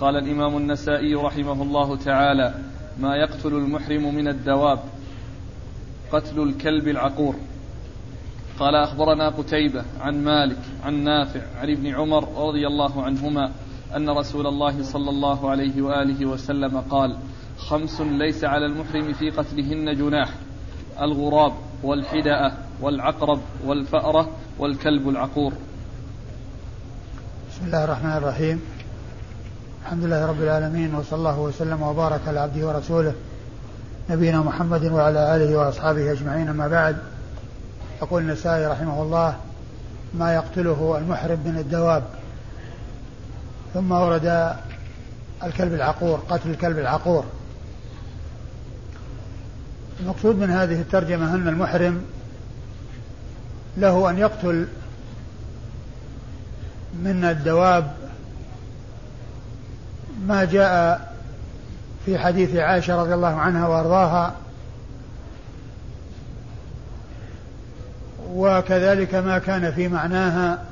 قال الإمام النسائي رحمه الله تعالى ما يقتل المحرم من الدواب قتل الكلب العقور. قال أخبرنا قتيبة عن مالك عن نافع عن ابن عمر رضي الله عنهما أن رسول الله صلى الله عليه وآله وسلم قال خمس ليس على المحرم في قتلهن جناح الغراب والحدأة والعقرب والفأرة والكلب العقور. بسم الله الرحمن الرحيم. الحمد لله رب العالمين وصلى الله وسلم وبارك على عبده ورسوله نبينا محمد وعلى آله وأصحابه أجمعين. أما بعد يقول النسائي رحمه الله ما يقتله المحرم من الدواب ثم ورد الكلب العقور قتل الكلب العقور. المقصود من هذه الترجمة أن المحرم له أن يقتل من الدواب ما جاء في حديث عائشة رضي الله عنها وأرضاها. وكذلك ما كان في معناها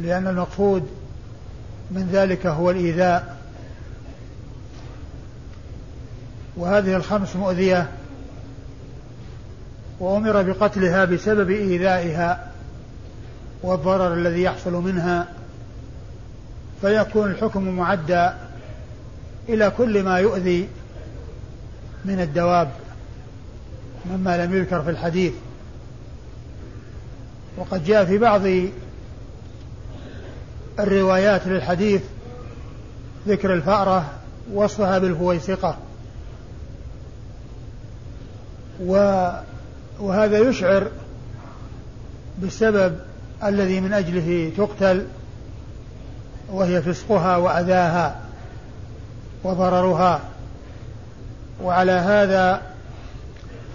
لأن المقصود من ذلك هو الإيذاء. وهذه الخمس مؤذية وأمر بقتلها بسبب إيذائها والضرر الذي يحصل منها. فيكون الحكم معدى إلى كل ما يؤذي من الدواب مما لم يذكر في الحديث. وقد جاء في بعض الروايات للحديث ذكر الفأرة وصفها بالفويسقة. وهذا يشعر بالسبب الذي من أجله تقتل وهي فسقها وأذاها وضررها. وعلى هذا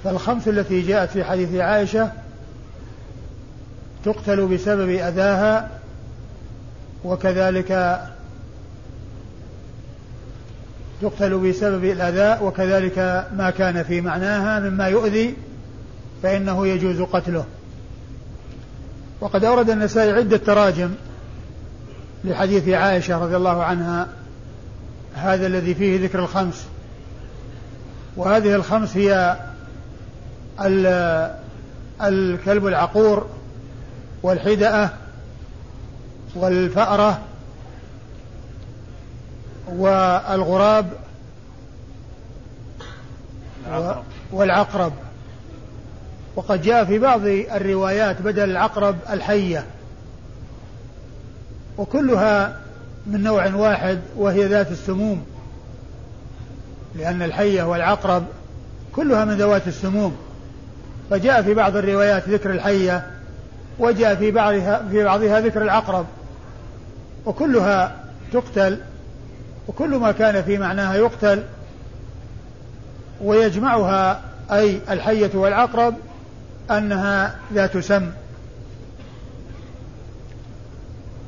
فالخمس التي جاءت في حديث عائشة تقتل بسبب أذاها وكذلك تقتل بسبب الأذى وكذلك ما كان في معناها مما يؤذي فإنه يجوز قتله. وقد أورد النسائي عدة تراجم لحديث عائشة رضي الله عنها هذا الذي فيه ذكر الخمس. وهذه الخمس هي الكلب العقور والحدأة والفأرة والغراب والعقرب. وقد جاء في بعض الروايات بدل العقرب الحية. وكلها من نوع واحد وهي ذات السموم. لأن الحية والعقرب كلها من ذوات السموم. فجاء في بعض الروايات ذكر الحية وجاء في بعضها في بعضها ذكر العقرب. وكلها تقتل وكل ما كان في معناها يقتل. ويجمعها أي الحية والعقرب أنها ذات سم.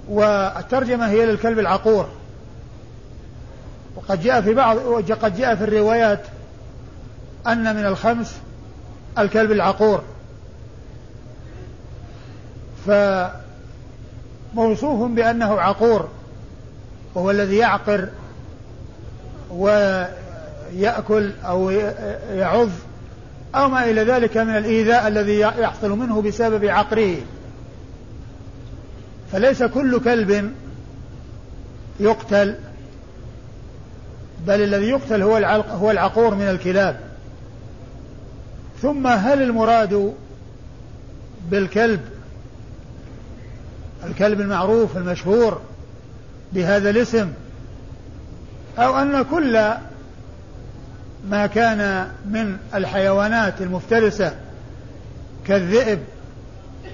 والترجمة هي للكلب العقور. وقد جاء في بعض قد جاء في الروايات أن من الخمس الكلب العقور. فموصوف بأنه عقور وهو الذي يعقر ويأكل أو يعض أو ما إلى ذلك من الإيذاء الذي يحصل منه بسبب عقره. فليس كل كلب يقتل بل الذي يقتل هو هو العقور من الكلاب. ثم هل المراد بالكلب؟ الكلب المعروف المشهور بهذا الاسم. أو أن كل ما كان من الحيوانات المفترسة كالذئب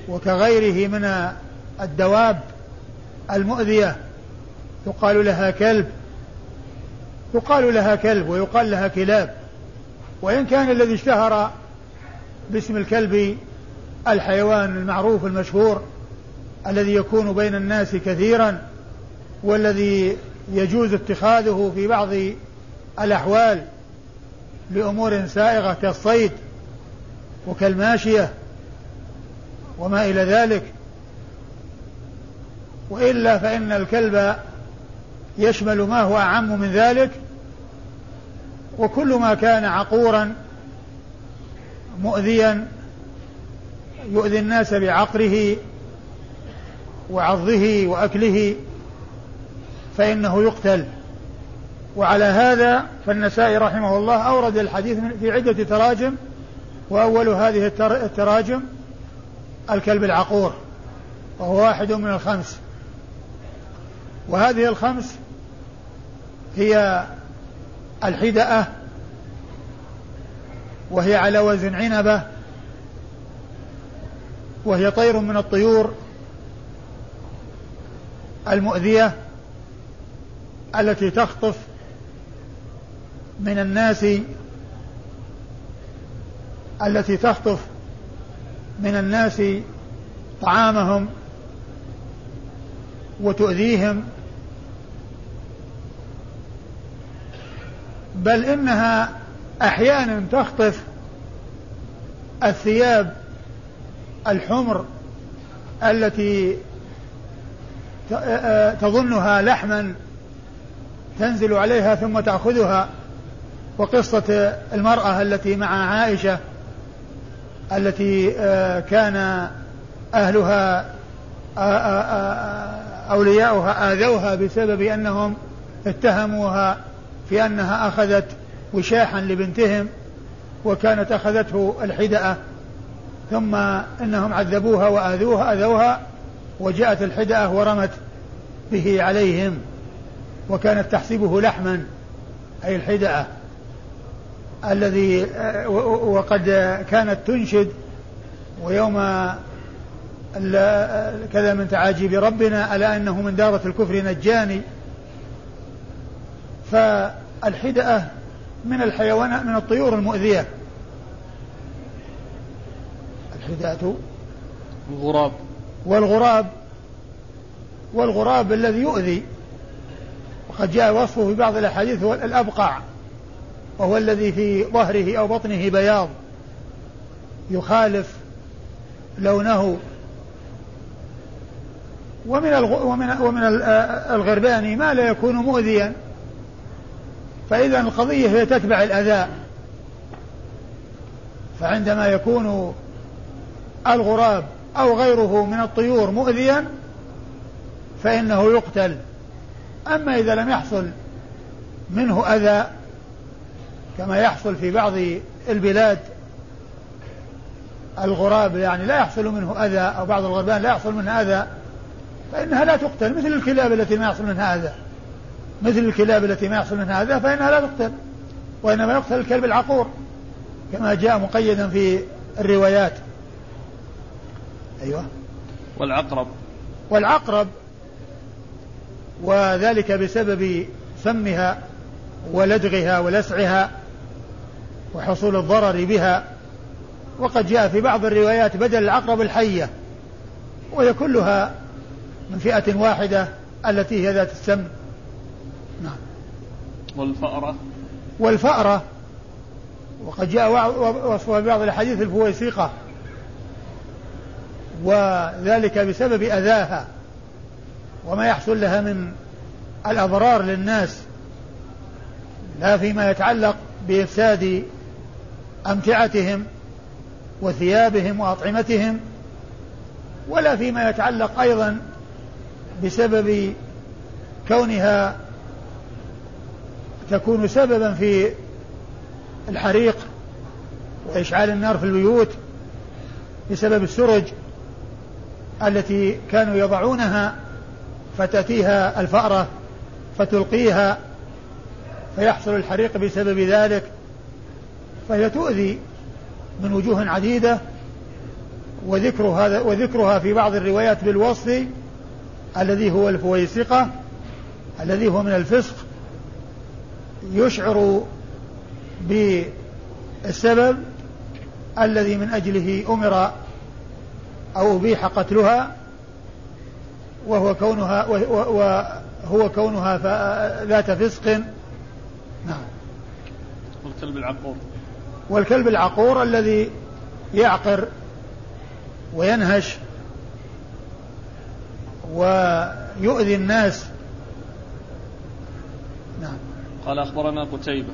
وكغيره من الدواب المؤذية. يقال لها كلب. يقال لها كلب ويقال لها كلاب. وإن كان الذي اشتهر باسم الكلب الحيوان المعروف المشهور الذي يكون بين الناس كثيرا والذي يجوز اتخاذه في بعض الأحوال لأمور سائغة كالصيد وكالماشية وما إلى ذلك وإلا فإن الكلب يشمل ما هو أعم من ذلك وكل ما كان عقورا مؤذيا يؤذي الناس بعقره وعضه وأكله فإنه يقتل. وعلى هذا فالنسائي رحمه الله أورد الحديث في عدة تراجم وأول هذه التراجم الكلب العقور وهو واحد من الخمس. وهذه الخمس هي الحدأة وهي على وزن عنبة وهي طير من الطيور المؤذية التي تخطف من الناس التي تخطف من الناس طعامهم وتؤذيهم بل إنها أحيانا تخطف الثياب الحمر التي تظنها لحما تنزل عليها ثم تأخذها وقصة المرأة التي مع عائشة التي كان أهلها أولياؤها آذوها بسبب أنهم اتهموها في أنها أخذت وشاحا لبنتهم وكانت أخذته الحدأة ثم إنهم عذبوها وآذوها أذوها وجاءت الحدأة ورمت به عليهم وكانت تحسبه لحما أي الحدأة الذي وقد كانت تنشد ويوم كذا من تعاجيب ربنا ألا أنه من دارة الكفر نجاني فالحدأة من الحيوانات من الطيور المؤذية. الحدأة الغراب. والغراب والغراب الذي يؤذي. وقد جاء وصفه في بعض الأحاديث هو الأبقع وهو الذي في ظهره أو بطنه بياض. يخالف لونه. ومن ومن ومن الغربان ما لا يكون مؤذيا. فإذا القضية هي تتبع الأذى. فعندما يكون الغراب أو غيره من الطيور مؤذيا فإنه يقتل. أما إذا لم يحصل منه أذى كما يحصل في بعض البلاد الغراب يعني لا يحصل منه أذى أو بعض الغربان لا يحصل منها أذى فإنها لا تقتل مثل الكلاب التي ما يحصل منها أذى. مثل الكلاب التي ما يحصل منها أذى فإنها لا تقتل وإنما يقتل الكلب العقور كما جاء مقيدا في الروايات. أيوة. والعقرب. والعقرب وذلك بسبب سمها ولدغها ولسعها وحصول الضرر بها. وقد جاء في بعض الروايات بدل العقرب الحية وهي كلها من فئة واحدة التي هي ذات السم. والفأرة. والفأرة. وقد جاء وصفها بعض الأحاديث الفويسيقة. وذلك بسبب أذاها. وما يحصل لها من الأضرار للناس. لا فيما يتعلق بإفساد أمتعتهم وثيابهم وأطعمتهم. ولا فيما يتعلق أيضا بسبب كونها تكون سببا في الحريق وإشعال النار في البيوت بسبب السرج التي كانوا يضعونها فتأتيها الفأرة فتلقيها فيحصل الحريق بسبب ذلك فهي تؤذي من وجوه عديدة وذكر هذا وذكرها في بعض الروايات بالوصف الذي هو الفويسقة الذي هو من الفسق يشعر بالسبب الذي من أجله أمر أو أبيح قتلها وهو كونها وهو كونها ذات فسق. نعم. والكلب العقور. والكلب العقور الذي يعقر وينهش ويؤذي الناس. نعم. قال أخبرنا قتيبة.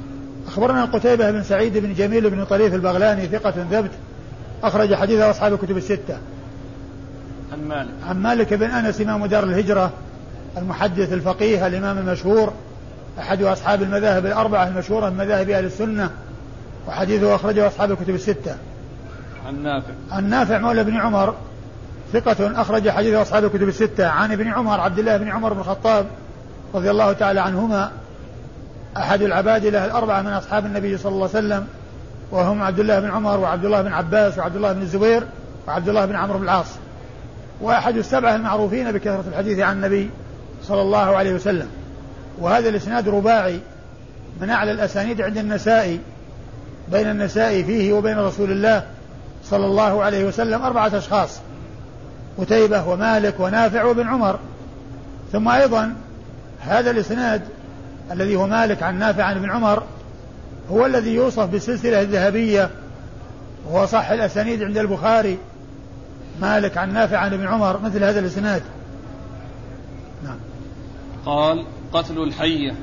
أخبرنا قتيبة بن سعيد بن جميل بن طريف البغلاني ثقة ثبت أخرج حديثه أصحاب الكتب الستة. عن مالك. عن مالك بن أنس إمام دار الهجرة المحدث الفقيه الإمام المشهور أحد أصحاب المذاهب الأربعة المشهورة من مذاهب أهل السنة وحديثه أخرجه أصحاب الكتب الستة. عن نافع. عن نافع مولى بن عمر ثقة أخرج حديث أصحاب الكتب الستة. عن ابن عمر عبد الله بن عمر بن الخطاب رضي الله تعالى عنهما أحد العبادلة الأربعة من أصحاب النبي صلى الله عليه وسلم وهم عبد الله بن عمر وعبد الله بن عباس وعبد الله بن الزبير وعبد الله بن عمرو بن العاص. وأحد السبعة المعروفين بكثرة الحديث عن النبي صلى الله عليه وسلم. وهذا الإسناد رباعي من أعلى الأسانيد عند النسائي بين النسائي فيه وبين رسول الله صلى الله عليه وسلم أربعة أشخاص قتيبة ومالك ونافع وابن عمر. ثم أيضا هذا الإسناد الذي هو مالك عن نافع عن ابن عمر هو الذي يوصف بالسلسلة الذهبية وهو صح الأسانيد عند البخاري مالك عن نافع عن ابن عمر مثل هذا الإسناد. نعم. قال قتل الحية.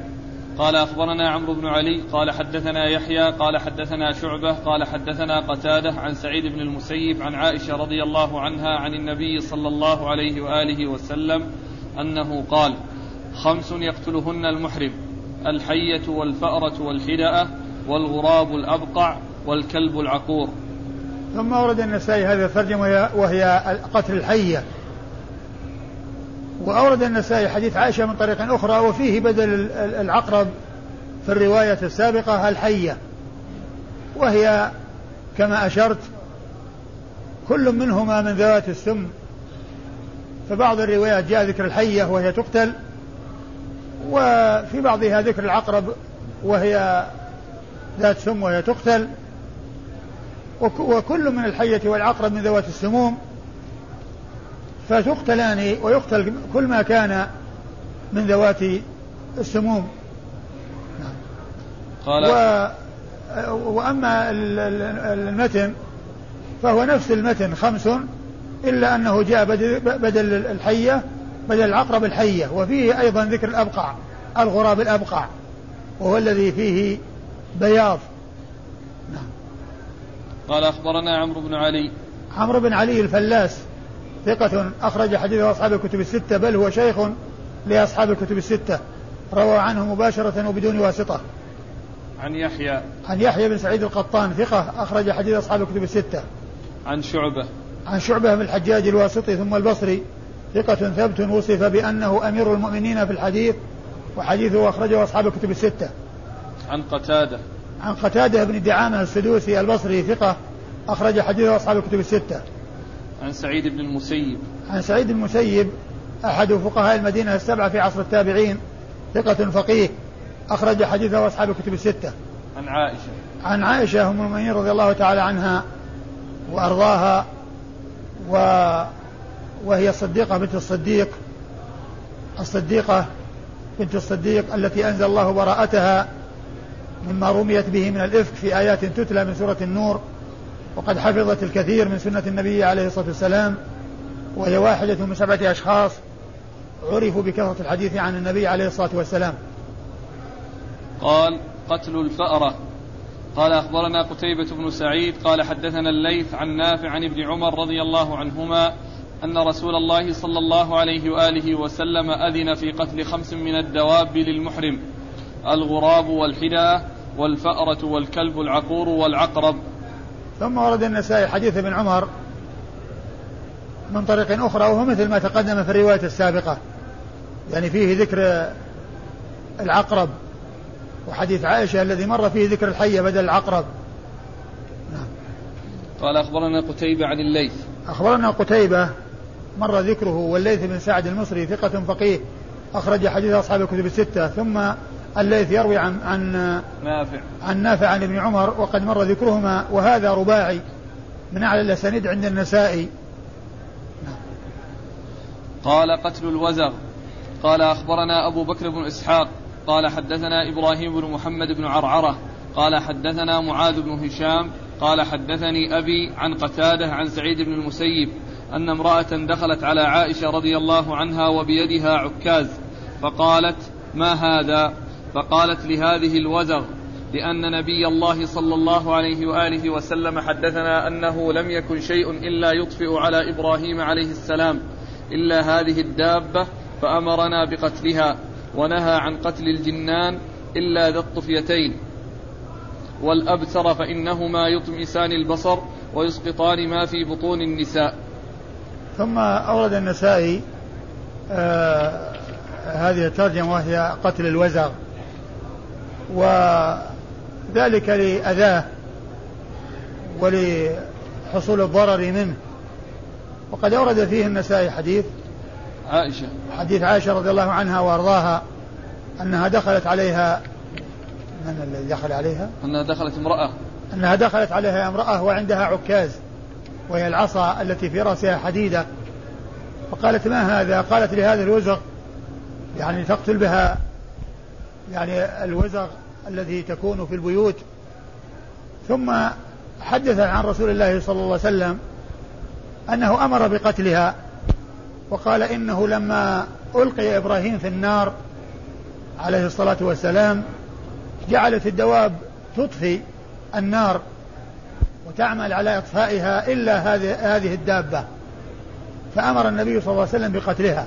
قال أخبرنا عمرو بن علي قال حدثنا يحيى قال حدثنا شعبة قال حدثنا قتادة عن سعيد بن المسيب عن عائشة رضي الله عنها عن النبي صلى الله عليه وآله وسلم أنه قال خمس يقتلهن المحرم. الحية والفأرة والحدأة والغراب الأبقع والكلب العقور. ثم ورد النسائي هذه الترجمة وهي قتل الحية. وأورد النسائي حديث عائشة من طريق أخرى وفيه بدل العقرب في الرواية السابقة الحية. وهي كما أشرت كل منهما من ذوات السم. فبعض الروايات جاء ذكر الحية وهي تقتل وفي بعضها ذكر العقرب وهي ذات سم وهي تقتل وكل من الحية والعقرب من ذوات السموم فتقتلان ويقتل كل ما كان من ذوات السموم. قال و وأما المتن فهو نفس المتن خمس إلا أنه جاء بدل الحية بدل العقرب الحية وفيه أيضا ذكر الأبقع الغراب الأبقع وهو الذي فيه بياض. نعم. قال أخبرنا عمرو بن علي. عمرو بن علي الفلاس ثقة أخرج حديثه أصحاب الكتب الستة بل هو شيخ لأصحاب الكتب الستة. روى عنه مباشرة وبدون واسطة. عن يحيى. عن يحيى بن سعيد القطان ثقة أخرج حديث أصحاب الكتب الستة. عن شعبة. عن شعبة بن الحجاج الواسطي ثم البصري. ثقة ثبت وصف بأنه أمير المؤمنين في الحديث وحديثه أخرجه أصحاب الكتب الستة. عن قتادة. عن قتادة بن دعامة السدوسي البصري ثقة أخرج حديثه أصحاب الكتب الستة. عن سعيد بن المسيب. عن سعيد بن المسيب أحد فقهاء المدينة السبعة في عصر التابعين ثقة فقيه أخرج حديثه أصحاب الكتب الستة. عن عائشة. عن عائشة أم المؤمنين رضي الله تعالى عنها وأرضاها و وهي الصديقة بنت الصديق الصديقة بنت الصديق التي أنزل الله براءتها مما رميت به من الإفك في آيات تتلى من سورة النور وقد حفظت الكثير من سنة النبي عليه الصلاة والسلام وهي واحدة من سبعة أشخاص عرفوا بكثرة الحديث عن النبي عليه الصلاة والسلام. قال قتل الفأرة. قال أخبرنا قتيبة بن سعيد قال حدثنا الليث عن نافع عن ابن عمر رضي الله عنهما أن رسول الله صلى الله عليه وآله وسلم أذن في قتل خمس من الدواب للمحرم الغراب والحدى والفأرة والكلب العقور والعقرب. ثم ورد النسائي حديث ابن عمر من طريق أخرى وهو مثل ما تقدم في الرواية السابقة. يعني فيه ذكر العقرب وحديث عائشة الذي مر فيه ذكر الحية بدل العقرب. نعم. قال أخبرنا قتيبة عن الليث. أخبرنا قتيبة مر ذكره والليث بن سعد المصري ثقة فقيه. أخرج حديث أصحاب الكتب الستة. ثم الليث يروي عن عن نافع. عن نافع عن ابن عمر وقد مر ذكرهما. وهذا رباعي. من أعلى الأسانيد عند النسائي. قال قتل الوزغ. قال أخبرنا أبو بكر بن إسحاق. قال حدثنا إبراهيم بن محمد بن عرعرة. قال حدثنا معاذ بن هشام. قال حدثني أبي عن قتادة عن سعيد بن المسيب. أن امرأة دخلت على عائشة رضي الله عنها وبيدها عكاز فقالت ما هذا؟ فقالت لهذه الوزغ لأن نبي الله صلى الله عليه وآله وسلم حدثنا أنه لم يكن شيء إلا يطفئ على إبراهيم عليه السلام إلا هذه الدابة فأمرنا بقتلها ونهى عن قتل الجنان إلا ذا الطفيتين. والأبتر فإنهما يطمسان البصر ويسقطان ما في بطون النساء. ثم أورد النسائي آه هذه الترجمة وهي قتل الوزغ. وذلك لأذاه ولحصول الضرر منه. وقد أورد فيه النسائي حديث. عائشة. حديث عائشة رضي الله عنها وأرضاها أنها دخلت عليها. من الذي دخل عليها؟ أنها دخلت امرأة. أنها دخلت عليها امرأة وعندها عكاز. وهي العصا التي في رأسها حديدة. فقالت ما هذا؟ قالت لهذا الوزغ. يعني تقتل بها يعني الوزغ الذي تكون في البيوت. ثم حدث عن رسول الله صلى الله عليه وسلم أنه أمر بقتلها. وقال إنه لما ألقي إبراهيم في النار عليه الصلاة والسلام جعلت الدواب تطفي النار. وتعمل على إطفائها إلا هذه الدابة. فأمر النبي صلى الله عليه وسلم بقتلها.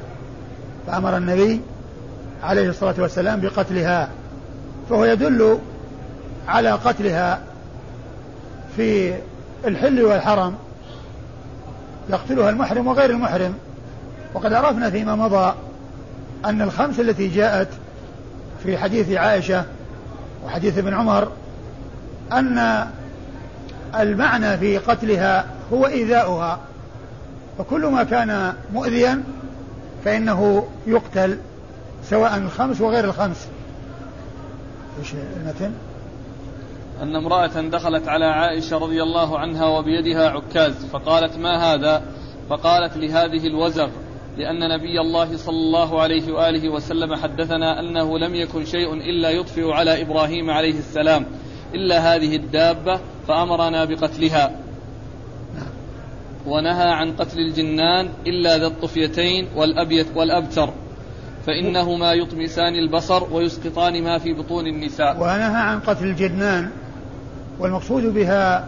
فأمر النبي عليه الصلاة والسلام بقتلها. فهو يدل على قتلها في الحل والحرم. يقتلها المحرم وغير المحرم. وقد عرفنا فيما مضى أن الخمس التي جاءت في حديث عائشة وحديث ابن عمر أن المعنى في قتلها هو إيذاؤها فكل ما كان مؤذيا فإنه يقتل سواء الخمس وغير الخمس إيش المتن؟ أن امرأة دخلت على عائشة رضي الله عنها وبيدها عكاز فقالت ما هذا؟ فقالت لهذه الوزغ لأن نبي الله صلى الله عليه وآله وسلم حدثنا أنه لم يكن شيء إلا يطفئ على إبراهيم عليه السلام إلا هذه الدابة فأمرنا بقتلها. ونهى عن قتل الجنان إلا ذا الطفيتين والأبيت والأبتر. فإنهما يطمسان البصر ويسقطان ما في بطون النساء. ونهى عن قتل الجنان والمقصود بها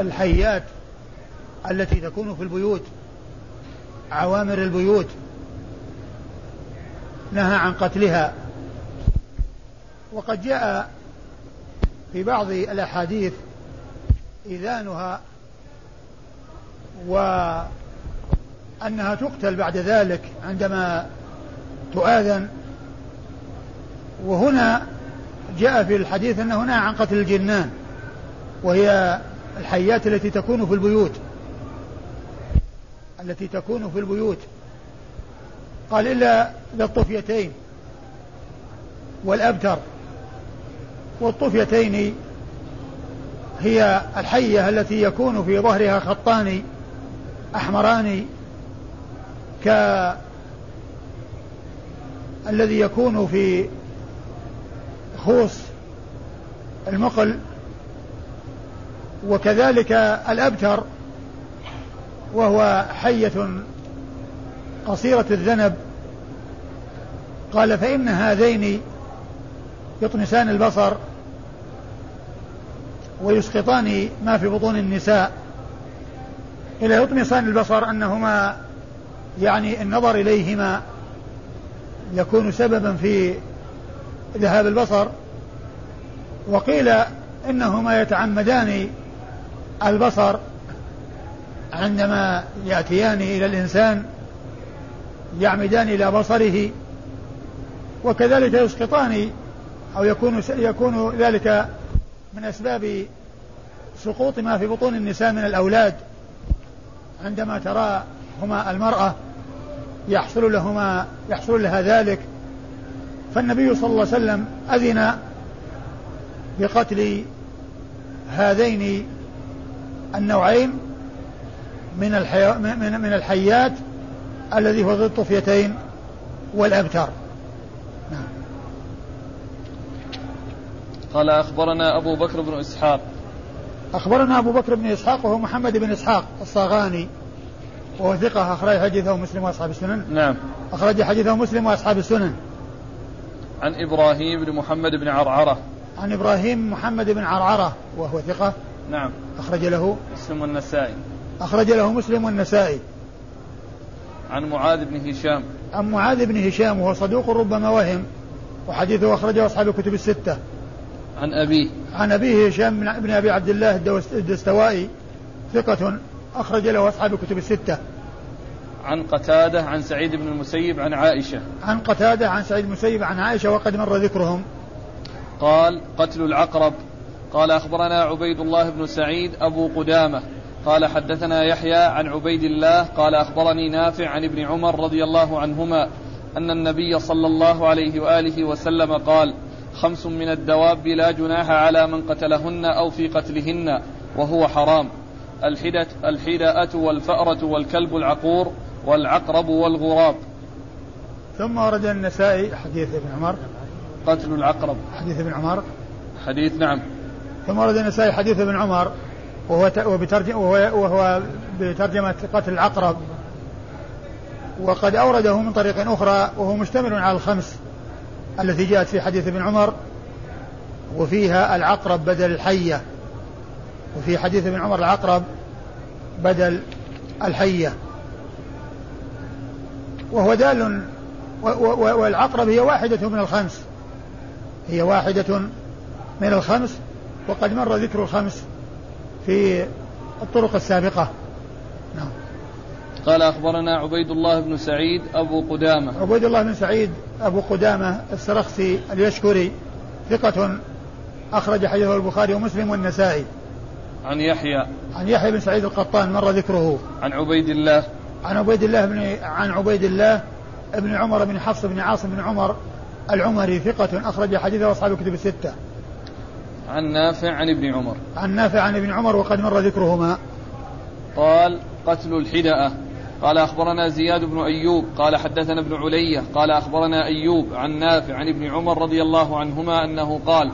الحيات التي تكون في البيوت عوامر البيوت. نهى عن قتلها. وقد جاء في بعض الأحاديث إذانها وأنها تقتل بعد ذلك عندما تؤاذن. وهنا جاء في الحديث أنه نهى عن قتل الجنان وهي الحيات التي تكون في البيوت. التي تكون في البيوت. قال إلا للطفيتين والأبتر. والطفيتين هي الحية التي يكون في ظهرها خطان أحمران ك الذي يكون في خوص المقل وكذلك الأبتر وهو حية قصيرة الذنب. قال فإن هذين يطمسان البصر ويسقطان ما في بطون النساء. إلى يطمسان البصر أنهما يعني النظر إليهما يكون سببا في ذهاب البصر. وقيل إنهما يتعمدان البصر عندما يأتيان إلى الإنسان يعمدان إلى بصره وكذلك يسقطان أو يكون يكون ذلك من أسباب سقوط ما في بطون النساء من الأولاد عندما تراهما المرأة يحصل لهما يحصل لها ذلك فالنبي صلى الله عليه وسلم أذن بقتل هذين النوعين من الحيات الذي هو ذو الطفيتين والأبتر. قال أخبرنا أبو بكر بن إسحاق. أخبرنا أبو بكر بن إسحاق وهو محمد بن إسحاق الصاغاني. وهو ثقة أخرج حديثه مسلم وأصحاب السنن. نعم. أخرج حديثه مسلم وأصحاب السنن. عن إبراهيم بن محمد بن عرعرة. عن إبراهيم محمد بن عرعرة وهو ثقة. نعم. أخرج له مسلم والنسائي. أخرج له مسلم والنسائي. عن معاذ بن هشام. عن معاذ بن هشام وهو صدوق ربما وهم. وحديثه أخرجه أصحاب الكتب الستة. عن أبيه. عن أبيه هشام بن أبي عبد الله الدستوائي ثقة أخرج له أصحاب الكتب الستة. عن قتادة عن سعيد بن المسيب عن عائشة. عن قتادة عن سعيد المسيب عن عائشة وقد مر ذكرهم. قال قتل العقرب. قال أخبرنا عبيد الله بن سعيد أبو قدامة. قال حدثنا يحيى عن عبيد الله. قال أخبرني نافع عن ابن عمر رضي الله عنهما أن النبي صلى الله عليه وآله وسلم قال خمس من الدواب لا جناح على من قتلهن أو في قتلهن وهو حرام. الحدة الحداءة والفأرة والكلب العقور والعقرب والغراب. ثم ورد النسائي حديث ابن عمر. قتل العقرب. حديث ابن عمر. حديث نعم. ثم ورد النسائي حديث ابن عمر وهو وهو, وهو بترجمة قتل العقرب. وقد أورده من طريق أخرى وهو مشتمل على الخمس. التي جاءت في حديث ابن عمر وفيها العقرب بدل الحية. وفي حديث ابن عمر العقرب بدل الحية. وهو دال والعقرب هي واحدة من الخمس. هي واحدة من الخمس وقد مر ذكر الخمس في الطرق السابقة. قال أخبرنا عبيد الله بن سعيد أبو قدامة عبيد الله بن سعيد أبو قدامة السرخسي اليشكري ثقة أخرج حديثه البخاري ومسلم والنسائي عن يحيى عن يحيى بن سعيد القطان مر ذكره عن عبيد الله عن عبيد الله بن عن عبيد الله بن عمر بن حفص بن عاصم بن عمر العمري ثقة أخرج حديثه أصحاب الكتب الستة. عن نافع عن ابن عمر. عن نافع عن ابن عمر وقد مر ذكرهما. قال قتل الحدأة قال أخبرنا زياد بن أيوب قال حدثنا ابن علية قال أخبرنا أيوب عن نافع عن ابن عمر رضي الله عنهما أنه قال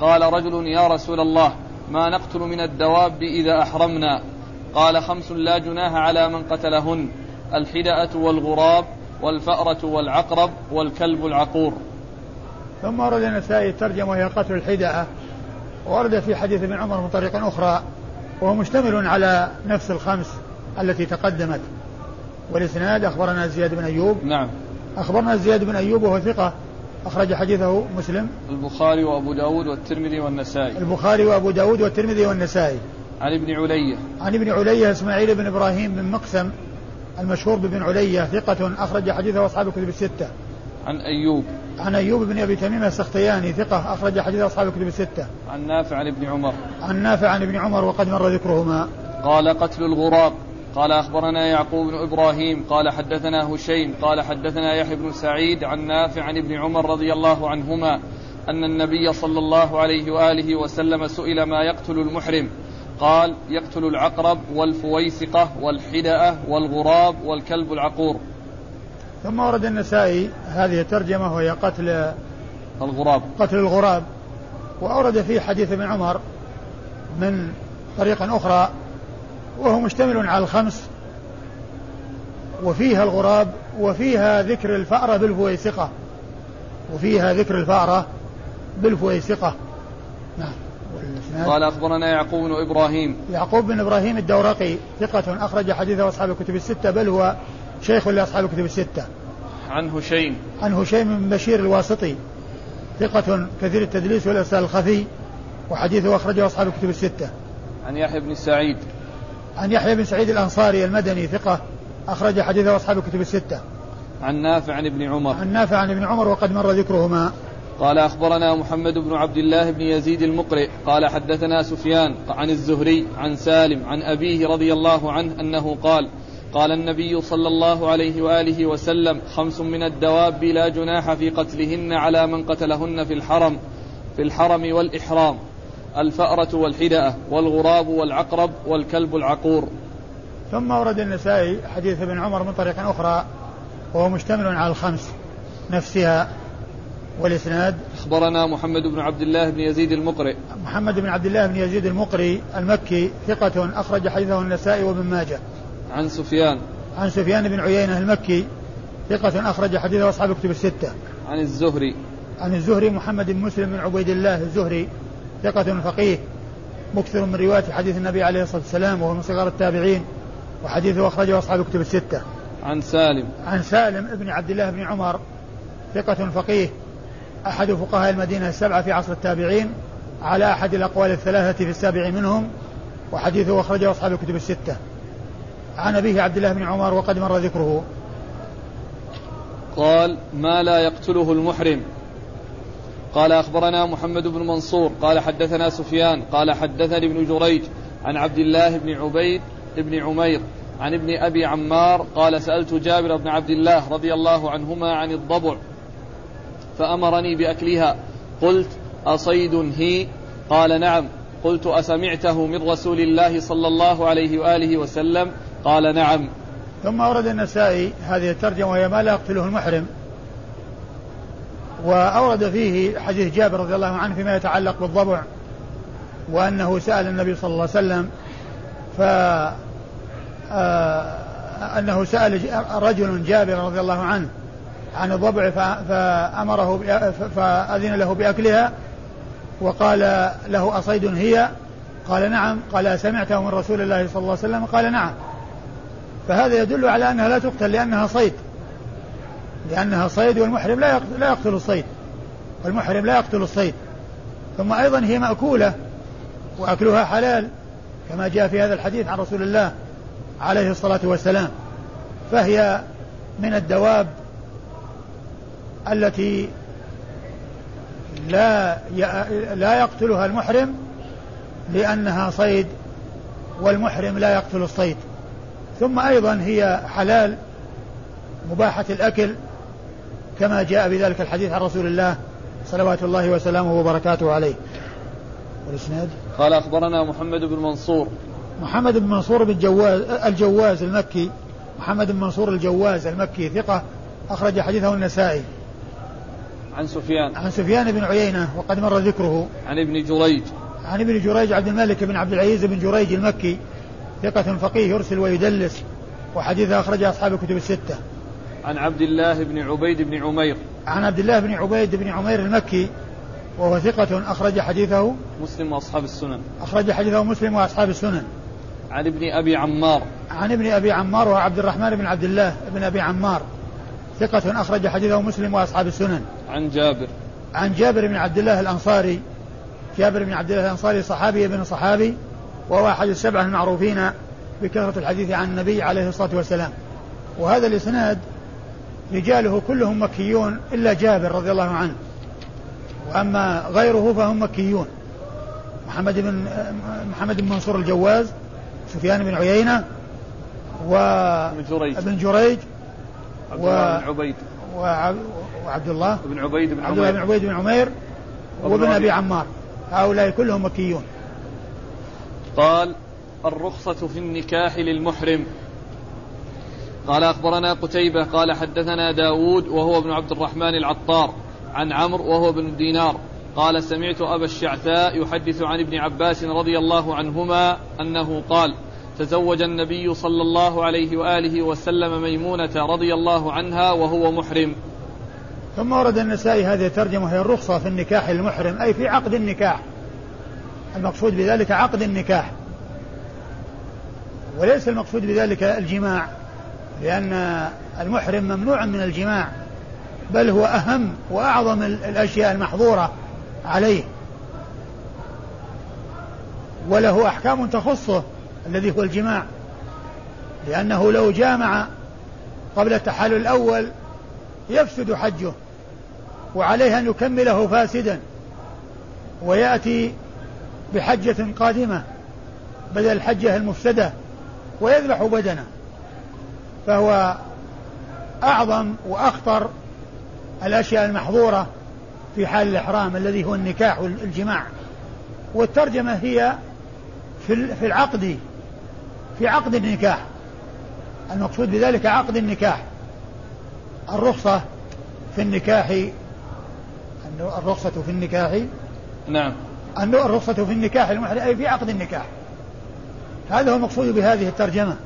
قال رجل يا رسول الله ما نقتل من الدواب إذا أحرمنا؟ قال خمس لا جناح على من قتلهن الحدأة والغراب والفأرة والعقرب والكلب العقور. ثم ورد النسائي الترجمة وهي قتل الحدأة ورد في حديث ابن عمر من طريق أخرى وهو مشتمل على نفس الخمس التي تقدمت. والإسناد أخبرنا زياد بن أيوب. نعم. أخبرنا زياد بن أيوب وهو ثقة. أخرج حديثه مسلم. البخاري وأبو داود والترمذي والنسائي. البخاري وأبو داود والترمذي والنسائي. عن ابن علية. عن ابن علية إسماعيل بن إبراهيم بن مقسم المشهور بابن علية ثقة. أخرج حديثه أصحاب الكتب الستة. عن أيوب. عن أيوب بن أبي تميم السختياني ثقة. أخرج حديث أصحاب الكتب الستة. عن نافع عن ابن عمر. عن نافع عن ابن عمر وقد مر ذكرهما. قال قتل الغراب. قال أخبرنا يعقوب بن إبراهيم قال حدثنا هشيم قال حدثنا يحيى بن سعيد عن نافع عن ابن عمر رضي الله عنهما أن النبي صلى الله عليه وآله وسلم سئل ما يقتل المحرم. قال يقتل العقرب والفويسقة والحدأة والغراب والكلب العقور. ثم ورد النسائي هذه الترجمة وهي قتل الغراب. قتل الغراب. وأورد فيه حديث ابن عمر من طريق أخرى وهو مشتمل على الخمس وفيها الغراب وفيها ذكر الفأرة بالفويسقة وفيها ذكر الفأرة بالفويسقة. نعم. قال أخبرنا يعقوب بن إبراهيم. يعقوب بن إبراهيم الدورقي ثقة أخرج حديثه أصحاب الكتب الستة بل هو شيخ لأصحاب الكتب الستة. عن هشيم. عن هشيم بن بشير الواسطي ثقة كثير التدليس والإرسال الخفي وحديثه أخرجه أصحاب الكتب الستة. عن يحيى بن سعيد. عن يحيى بن سعيد الأنصاري المدني ثقة أخرج حديثه أصحاب الكتب الستة. عن نافع عن ابن عمر. عن نافع عن ابن عمر وقد مر ذكرهما. قال أخبرنا محمد بن عبد الله بن يزيد المقرئ قال حدثنا سفيان عن الزهري عن سالم عن أبيه رضي الله عنه أنه قال قال النبي صلى الله عليه وآله وسلم خمس من الدواب لا جناح في قتلهن على من قتلهن في الحرم في الحرم والإحرام. الفأرة والحدأة والغراب والعقرب والكلب العقور. ثم ورد النسائي حديث ابن عمر من طريق أخرى وهو مشتمل على الخمس نفسها والإسناد. أخبرنا محمد بن عبد الله بن يزيد المقري محمد بن عبد الله بن يزيد المقري المكي ثقة أخرج حديثه النسائي وابن ماجه. عن سفيان. عن سفيان بن عيينة المكي ثقة أخرج حديثه أصحاب الكتب الستة. عن الزهري. عن الزهري محمد بن مسلم بن عبيد الله الزهري. ثقة فقيه مكثر من رواية حديث النبي عليه الصلاة والسلام وهو من صغار التابعين وحديثه أخرجه أصحاب كتب الستة. عن سالم. عن سالم ابن عبد الله بن عمر ثقة فقيه أحد فقهاء المدينة السبعة في عصر التابعين على أحد الأقوال الثلاثة في السابع منهم وحديثه أخرجه أصحاب الكتب الستة. عن أبيه عبد الله بن عمر وقد مر ذكره. قال ما لا يقتله المحرم قال أخبرنا محمد بن منصور قال حدثنا سفيان قال حدثني ابن جريج عن عبد الله بن عبيد بن عمير عن ابن أبي عمار قال سألت جابر بن عبد الله رضي الله عنهما عن الضبع فأمرني بأكلها. قلت أصيد هي؟ قال نعم. قلت أسمعته من رسول الله صلى الله عليه وآله وسلم؟ قال نعم. ثم أورد النسائي هذه الترجمة وهي ما لا يقتله المحرم. وأورد فيه حديث جابر رضي الله عنه فيما يتعلق بالضبع وأنه سأل النبي صلى الله عليه وسلم ف آه، أنه سأل رجل جابر رضي الله عنه عن الضبع فأمره فأذن له بأكلها وقال له أصيد هي؟ قال نعم. قال سمعته من رسول الله صلى الله عليه وسلم؟ قال نعم. فهذا يدل على أنها لا تقتل لأنها صيد. لأنها صيد والمحرم لا لا يقتل الصيد. والمحرم لا يقتل الصيد. ثم أيضا هي مأكولة وأكلها حلال كما جاء في هذا الحديث عن رسول الله عليه الصلاة والسلام. فهي من الدواب التي لا لا يقتلها المحرم لأنها صيد والمحرم لا يقتل الصيد. ثم أيضا هي حلال مباحة الأكل كما جاء بذلك الحديث عن رسول الله صلوات الله وسلامه وبركاته عليه. والإسناد؟ قال أخبرنا محمد بن منصور. محمد بن منصور بن جواز الجواز المكي. محمد بن منصور الجواز المكي ثقة. أخرج حديثه النسائي. عن سفيان. عن سفيان بن عيينة وقد مر ذكره. عن ابن جريج. عن ابن جريج عبد الملك بن عبد العزيز بن جريج المكي. ثقة فقيه يرسل ويدلس. وحديثه أخرج أصحاب الكتب الستة. عن عبد الله بن عبيد بن عمير. عن عبد الله بن عبيد بن عمير المكي وهو ثقة أخرج حديثه مسلم وأصحاب السنن. أخرج حديثه مسلم وأصحاب السنن. عن ابن أبي عمار. عن ابن أبي عمار وهو عبد الرحمن بن عبد الله بن أبي عمار. ثقة أخرج حديثه مسلم وأصحاب السنن. عن جابر. عن جابر بن عبد الله الأنصاري. جابر بن عبد الله الأنصاري صحابي ابن صحابي وهو أحد السبعة المعروفين بكثرة الحديث عن النبي عليه الصلاة والسلام. وهذا الإسناد رجاله كلهم مكيون إلا جابر رضي الله عنه. وأما غيره فهم مكيون. محمد بن محمد بن منصور الجواز سفيان بن عيينة و ابن جريج. و عبيد. وعبد الله. بن عبيد بن عبد الله بن عبيد بن عمير وابن أبي عمار. هؤلاء كلهم مكيون. قال الرخصة في النكاح للمحرم. قال أخبرنا قتيبة قال حدثنا داود وهو ابن عبد الرحمن العطار عن عمرو وهو ابن دينار قال سمعت أبا الشعثاء يحدث عن ابن عباس رضي الله عنهما أنه قال تزوج النبي صلى الله عليه وآله وسلم ميمونة رضي الله عنها وهو محرم. ثم ورد النسائي هذه الترجمة هي الرخصة في النكاح المحرم أي في عقد النكاح. المقصود بذلك عقد النكاح. وليس المقصود بذلك الجماع. لأن المحرم ممنوع من الجماع بل هو أهم وأعظم الأشياء المحظورة عليه. وله أحكام تخصه الذي هو الجماع لأنه لو جامع قبل التحلل الأول يفسد حجه وعليه أن يكمله فاسدا ويأتي بحجة قادمة بدل الحجة المفسدة ويذبح بدنه. فهو أعظم وأخطر الأشياء المحظورة في حال الإحرام الذي هو النكاح والجماع. والترجمة هي في في العقد في عقد النكاح. المقصود بذلك عقد النكاح. الرخصة في النكاح الرخصة في النكاح. نعم. الرخصة في النكاح المحرم أي في عقد النكاح. هذا هو المقصود بهذه الترجمة.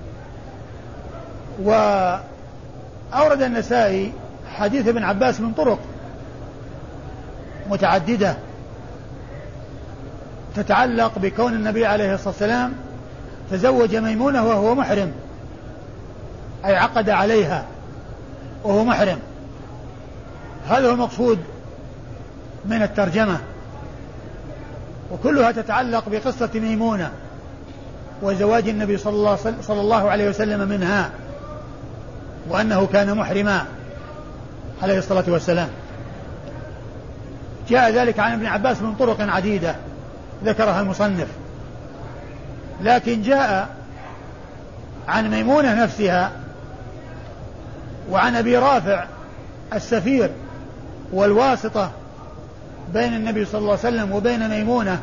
وأورد النسائي حديث ابن عباس من طرق متعددة تتعلق بكون النبي عليه الصلاة والسلام تزوج ميمونة وهو محرم أي عقد عليها وهو محرم. هذا هو المقصود من الترجمة. وكلها تتعلق بقصة ميمونة وزواج النبي صلى الله, صلى الله عليه وسلم منها. وأنه كان محرما عليه الصلاة والسلام. جاء ذلك عن ابن عباس من طرق عديدة ذكرها المصنف. لكن جاء عن ميمونة نفسها وعن أبي رافع السفير والواسطة بين النبي صلى الله عليه وسلم وبين ميمونة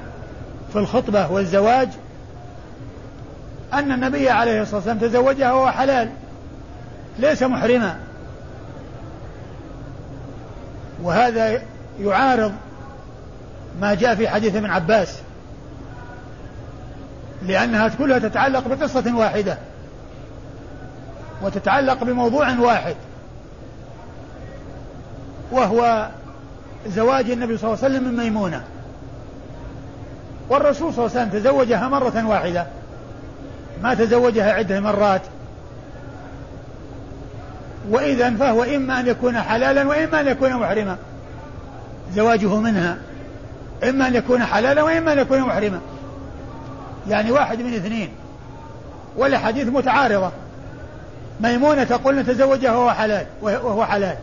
في الخطبة والزواج أن النبي عليه الصلاة والسلام تزوجها وهو حلال. ليس محرما. وهذا يعارض ما جاء في حديث ابن عباس لأنها كلها تتعلق بقصة واحدة وتتعلق بموضوع واحد وهو زواج النبي صلى الله عليه وسلم من ميمونة. والرسول صلى الله عليه وسلم تزوجها مرة واحدة ما تزوجها عدة مرات وإذا فهو إما أن يكون حلالا وإما أن يكون محرما. زواجه منها. إما أن يكون حلالا وإما أن يكون محرما. يعني واحد من اثنين. والأحاديث متعارضة. ميمونة تقول نتزوجها وهو حلال وهو حلال.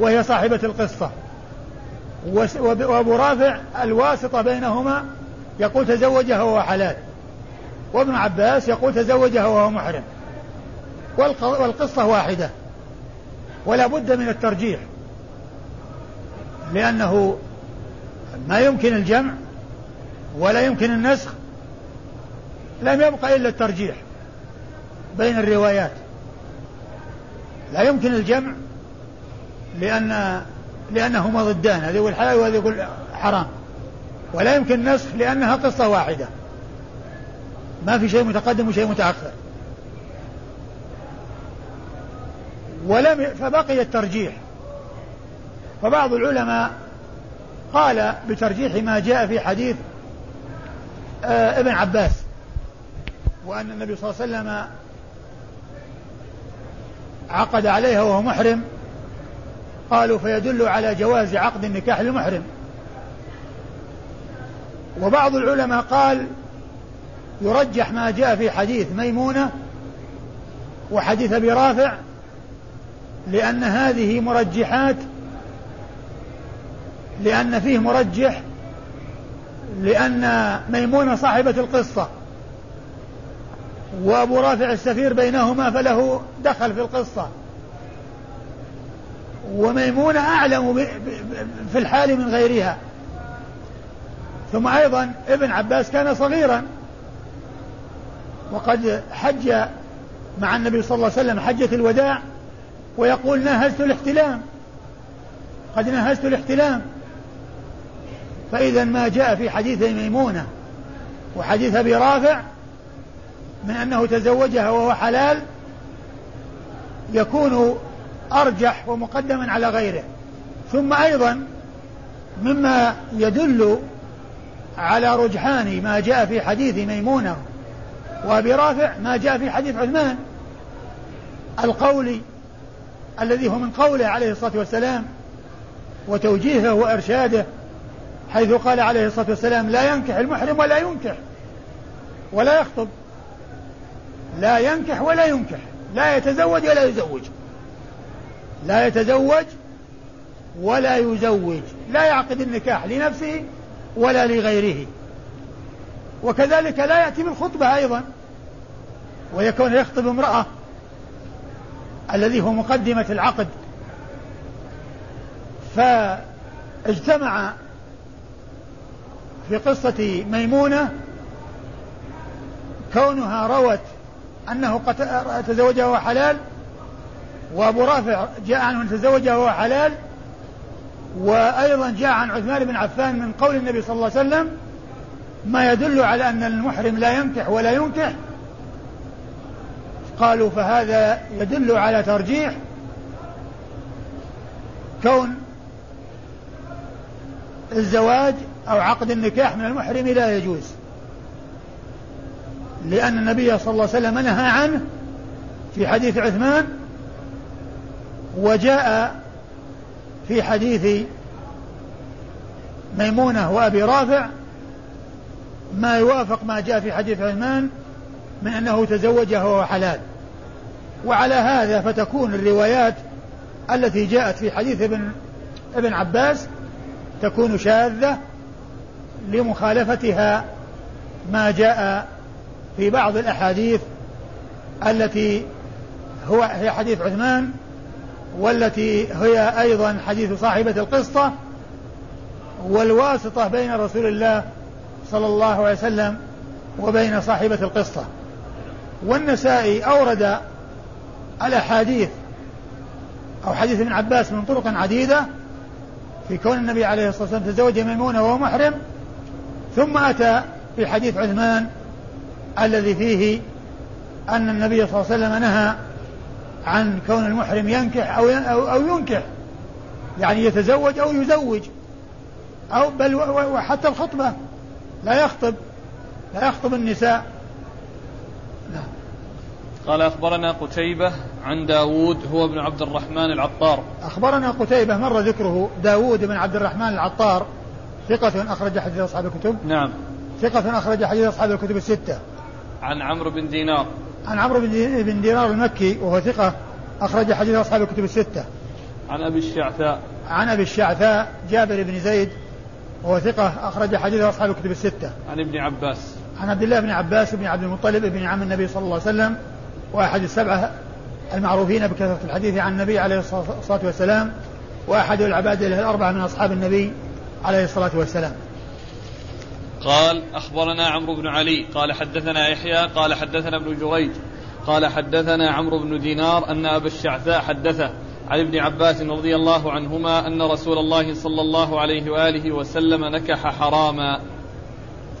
وهي صاحبة القصة. وأبو رافع الواسطة بينهما يقول تزوجها وهو حلال. وابن عباس يقول تزوجها وهو محرم. والقصة واحدة. ولا بد من الترجيح. لأنه ما يمكن الجمع ولا يمكن النسخ لم يبقى إلا الترجيح بين الروايات. لا يمكن الجمع لأن لأنهما ضدان هذا يقول حلال وهذا يقول حرام. ولا يمكن نسخ لأنها قصة واحدة. ما في شيء متقدم وشيء متأخر. ولم فبقي الترجيح. فبعض العلماء قال بترجيح ما جاء في حديث آه ابن عباس وأن النبي صلى الله عليه وسلم عقد عليها وهو محرم. قالوا فيدل على جواز عقد النكاح للمحرم وبعض العلماء قال يرجح ما جاء في حديث ميمونة وحديث أبي رافع لأن هذه مرجحات لأن فيه مرجح لأن ميمونة صاحبة القصة وأبو رافع السفير بينهما فله دخل في القصة. وميمونة أعلم في الحال من غيرها. ثم أيضا ابن عباس كان صغيرا وقد حج مع النبي صلى الله عليه وسلم حجة الوداع ويقول نهزت الاحتلام. قد نهزت الاحتلام. فإذا ما جاء في حديث ميمونة وحديث أبي رافع من أنه تزوجها وهو حلال يكون أرجح ومقدما على غيره. ثم أيضا مما يدل على رجحان ما جاء في حديث ميمونة وأبي رافع ما جاء في حديث عثمان. القولي الذي هو من قوله عليه الصلاة والسلام وتوجيهه وإرشاده حيث قال عليه الصلاة والسلام لا ينكح المحرم ولا ينكح ولا يخطب. لا ينكح ولا ينكح لا يتزوج ولا يزوج. لا يتزوج ولا يزوج لا يعقد النكاح لنفسه ولا لغيره. وكذلك لا يأتي بالخطبة أيضا ويكون يخطب امرأة الذي هو مقدمة العقد. فاجتمع في قصة ميمونة كونها روت أنه تزوجها وهو حلال وأبو رافع جاء عنه تزوجها وهو حلال وأيضا جاء عن عثمان بن عفان من قول النبي صلى الله عليه وسلم ما يدل على أن المحرم لا ينكح ولا ينكح قالوا فهذا يدل على ترجيح كون الزواج أو عقد النكاح من المحرم لا يجوز. لأن النبي صلى الله عليه وسلم نهى عنه في حديث عثمان وجاء في حديث ميمونة وأبي رافع ما يوافق ما جاء في حديث عثمان من أنه تزوجه وهو حلال. وعلى هذا فتكون الروايات التي جاءت في حديث ابن ابن عباس تكون شاذة لمخالفتها ما جاء في بعض الأحاديث التي هو هي حديث عثمان والتي هي أيضا حديث صاحبة القصة والواسطة بين رسول الله صلى الله عليه وسلم وبين صاحبة القصة والنسائي أورد الأحاديث أو حديث ابن عباس من طرق عديدة في كون النبي عليه الصلاة والسلام تزوج ميمونة وهو محرم ثم أتى في حديث عثمان الذي فيه أن النبي صلى الله عليه وسلم نهى عن كون المحرم ينكح أو أو ينكح يعني يتزوج أو يزوج أو بل وحتى الخطبة لا يخطب لا يخطب النساء. قال أخبرنا قتيبة عن داود هو ابن عبد الرحمن العطار. أخبرنا قتيبة مر ذكره داود بن عبد الرحمن العطار. ثقة أخرج حديث أصحاب الكتب. نعم. ثقة أخرج حديث أصحاب الكتب الستة. عن عمرو بن دينار. عن عمرو بن دينار المكي وهو ثقة أخرج حديث أصحاب الكتب الستة. عن أبي الشعثاء. عن أبي الشعثاء جابر بن زيد وهو ثقة أخرج حديث أصحاب الكتب الستة. عن ابن عباس. عن عبد الله بن عباس بن عبد المطلب بن عم النبي صلى الله عليه وسلم وأحد السبعة المعروفين بكثرة الحديث عن النبي عليه الصلاة والسلام وأحد العباد الأربعة من أصحاب النبي عليه الصلاة والسلام. قال أخبرنا عمرو بن علي قال حدثنا يحيى قال حدثنا ابن جريج قال حدثنا عمرو بن دينار أن أبا الشعثاء حدثه عن ابن عباس رضي الله عنهما أن رسول الله صلى الله عليه وآله وسلم نكح حراما.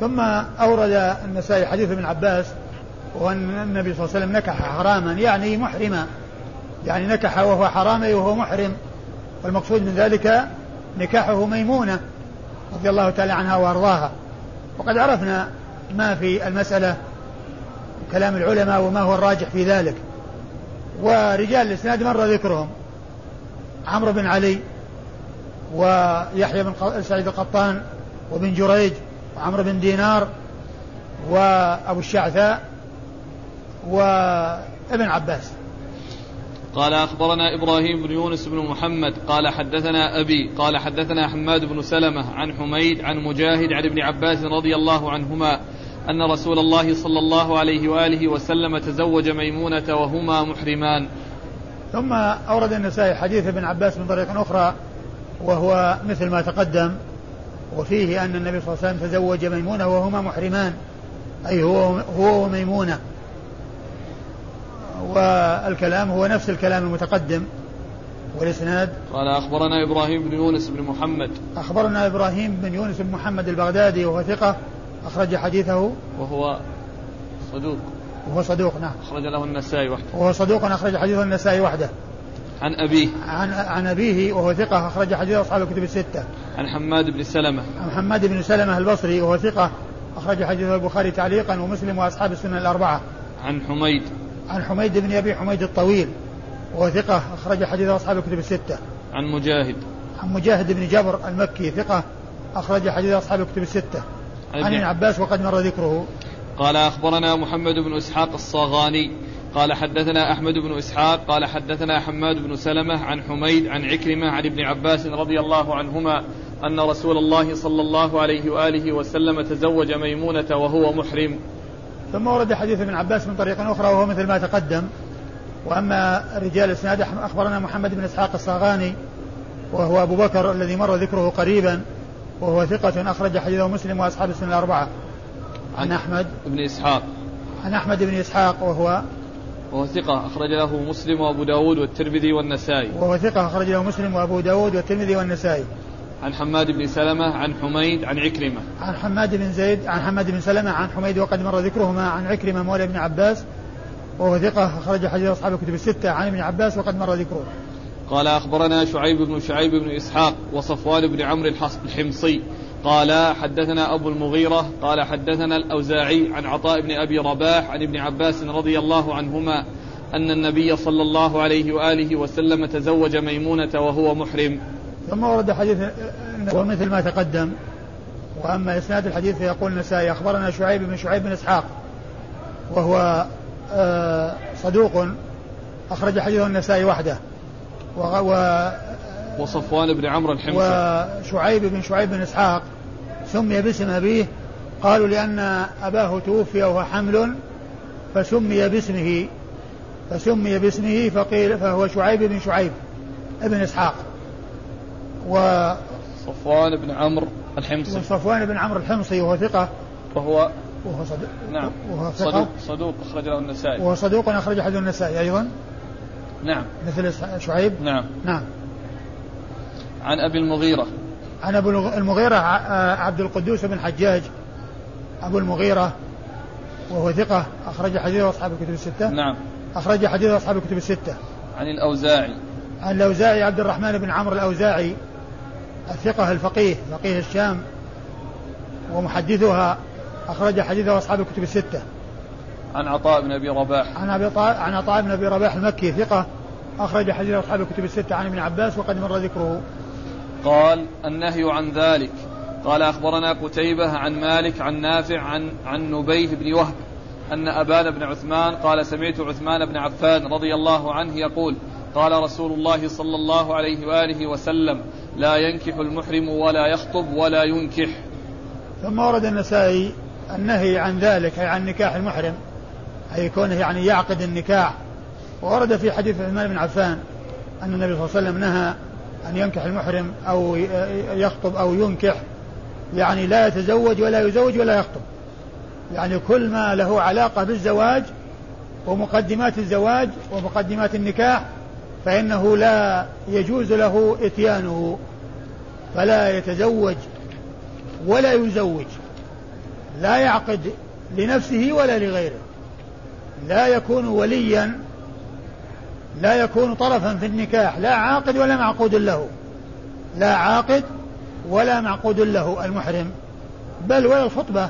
ثم أورد النسائي حديث ابن عباس وأن النبي صلى الله عليه وسلم نكح حراما يعني محرما. يعني نكح وهو حرامي وهو محرم. والمقصود من ذلك نكاحه ميمونة رضي الله تعالى عنها وأرضاها. وقد عرفنا ما في المسألة كلام العلماء وما هو الراجح في ذلك. ورجال الإسناد مر ذكرهم. عمرو بن علي ويحيى بن سعيد القطان وابن جريج وعمرو بن دينار وأبو الشعثاء وابن عباس. قال أخبرنا إبراهيم بن يونس بن محمد قال حدثنا أبي قال حدثنا حماد بن سلمة عن حميد عن مجاهد عن ابن عباس رضي الله عنهما أن رسول الله صلى الله عليه وآله وسلم تزوج ميمونة وهما محرمان. ثم أورد النسائي حديث ابن عباس من طريق أخرى وهو مثل ما تقدم وفيه أن النبي صلى الله عليه وسلم تزوج ميمونة وهما محرمان أي هو هو وميمونة. والكلام هو نفس الكلام المتقدم والإسناد. قال أخبرنا إبراهيم بن يونس بن محمد. أخبرنا إبراهيم بن يونس بن محمد البغدادي وهو ثقة أخرج حديثه. وهو صدوق. وهو صدوق نعم. أخرج له النسائي وحده. وهو صدوق أخرج حديثه النسائي وحده. عن أبيه. عن عن أبيه وهو ثقة أخرج حديث أصحاب الكتب الستة. عن حماد بن سلمة. عن حماد بن سلمة البصري وهو ثقة أخرج حديثه البخاري تعليقا ومسلم وأصحاب السنة الأربعة. عن حميد. عن حميد بن أبي حميد الطويل وهو ثقة أخرج حديث أصحاب الكتب الستة. عن مجاهد. عن مجاهد بن جبر المكي ثقة أخرج حديث أصحاب الكتب الستة. عن ابن عباس وقد مر ذكره. قال أخبرنا محمد بن إسحاق الصاغاني. قال حدثنا أحمد بن إسحاق. قال حدثنا حماد بن سلمة عن حميد عن عكرمة عن ابن عباس رضي الله عنهما أن رسول الله صلى الله عليه وآله وسلم تزوج ميمونة وهو محرم. ثم ورد حديث ابن عباس من طريق أخرى وهو مثل ما تقدم. وأما رجال الإسناد أخبرنا محمد بن إسحاق الصاغاني وهو أبو بكر الذي مر ذكره قريبا وهو ثقة أخرج حديثه مسلم وأصحاب السنة الأربعة. عن أحمد. بن إسحاق. عن أحمد بن إسحاق وهو وهو ثقة أخرج له مسلم وأبو داود والترمذي والنسائي. وهو ثقة أخرج له مسلم وأبو داود والترمذي والنسائي. عن حماد بن سلمة عن حميد عن عكرمة. عن حماد بن زيد عن حماد بن سلمة عن حميد وقد مر ذكرهما عن عكرمة مولى ابن عباس وهو ثقة أخرج حديث أصحاب الكتب الستة عن ابن عباس وقد مر ذكره. قال أخبرنا شعيب بن شعيب بن إسحاق وصفوان بن عمرو الحمصي. قال حدثنا أبو المغيرة قال حدثنا الأوزاعي عن عطاء بن أبي رباح عن ابن عباس رضي الله عنهما أن النبي صلى الله عليه وآله وسلم تزوج ميمونة وهو محرم. ثم ورد حديث ومثل ما تقدم. وأما إسناد الحديث فيقول النسائي أخبرنا شعيب بن شعيب بن إسحاق وهو آه، صدوق. أخرج حديثه النسائي وحده. و وصفوان بن عمرو الحمصي. وشعيب بن شعيب بن إسحاق سمي باسم أبيه. قالوا لأن أباه توفي وهو حمل فسمي باسمه فسمي باسمه فقيل فهو شعيب بن شعيب ابن إسحاق. و صفوان بن عمرو الحمصي. صفوان بن عمرو الحمصي وهو ثقة. وهو وهو صدوق نعم. وهو ثقة. صدوق صدوق أخرج له النسائي. وهو صدوق أخرج حديث النسائي. أيضا؟ نعم. مثل شعيب؟ نعم. نعم. عن أبي المغيرة. عن أبو المغيرة عبد القدوس بن حجاج. أبو المغيرة وهو ثقة أخرج حديث أصحاب الكتب الستة. نعم. أخرج حديث أصحاب الكتب الستة. عن الأوزاعي. عن الأوزاعي عبد الرحمن بن عمرو الأوزاعي. الثقة الفقيه فقيه الشام ومحدثها أخرج حديثه أصحاب الكتب الستة. عن عطاء بن أبي رباح. عن أبي طا... عن عطاء بن أبي رباح المكي ثقة أخرج حديث أصحاب الكتب الستة عن ابن عباس وقد مر ذكره. قال النهي عن ذلك. قال أخبرنا قتيبة عن مالك عن نافع عن عن نبيه بن وهب أن أبان بن عثمان قال سمعت عثمان بن عفان رضي الله عنه يقول قال رسول الله صلى الله عليه وآله وسلم لا ينكح المحرم ولا يخطب ولا ينكح. ثم ورد النسائي النهي عن ذلك أي عن نكاح المحرم أي كونه يعني يعقد النكاح. ورد في حديث عثمان بن عفان أن النبي صلى الله عليه وسلم نهى أن ينكح المحرم أو يخطب أو ينكح. يعني لا يتزوج ولا يزوج ولا يخطب. يعني كل ما له علاقة بالزواج ومقدمات الزواج ومقدمات النكاح فإنه لا يجوز له إتيانه فلا يتزوج ولا يزوج لا يعقد لنفسه ولا لغيره لا يكون وليا لا يكون طرفا في النكاح لا عاقد ولا معقود له لا عاقد ولا معقود له المحرم بل ولا الخطبة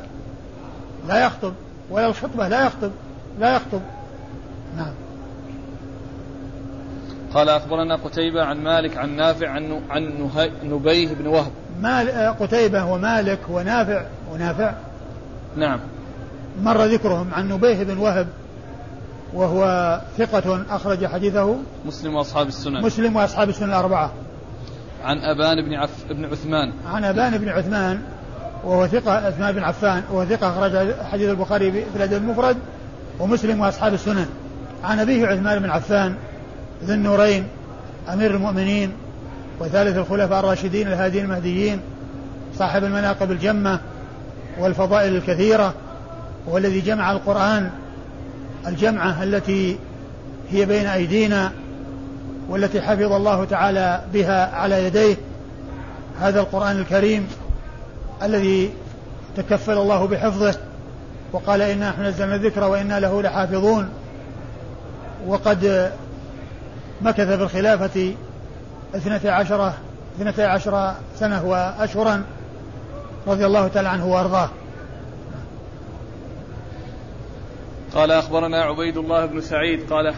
لا يخطب ولا الخطبة لا يخطب لا يخطب. نعم. قال أخبرنا قتيبة عن مالك عن نافع عن عن نبيه بن وهب. مال قتيبة ومالك ونافع ونافع نعم. مر ذكرهم عن نبيه بن وهب وهو ثقة أخرج حديثه؟ مسلم وأصحاب السنن. مسلم وأصحاب السنن الأربعة. عن أبان بن عف بن عثمان. عن أبان بن عثمان وهو ثقة عثمان بن عفان وهو ثقة أخرج حديث البخاري في الأدب المفرد ومسلم وأصحاب السنن. عن أبيه عثمان بن عفان ذي النورين أمير المؤمنين وثالث الخلفاء الراشدين الهادين المهديين صاحب المناقب الجمة والفضائل الكثيرة والذي جمع القرآن الجمعة التي هي بين أيدينا والتي حفظ الله تعالى بها على يديه هذا القرآن الكريم الذي تكفل الله بحفظه وقال إنا نحن نزلنا الذكر وإنا له لحافظون وقد مكث في الخلافة اثنتي عشرة اثنتي عشر سنة وأشهرا رضي الله تعالى عنه وأرضاه. قال أخبرنا عبيد الله بن سعيد قال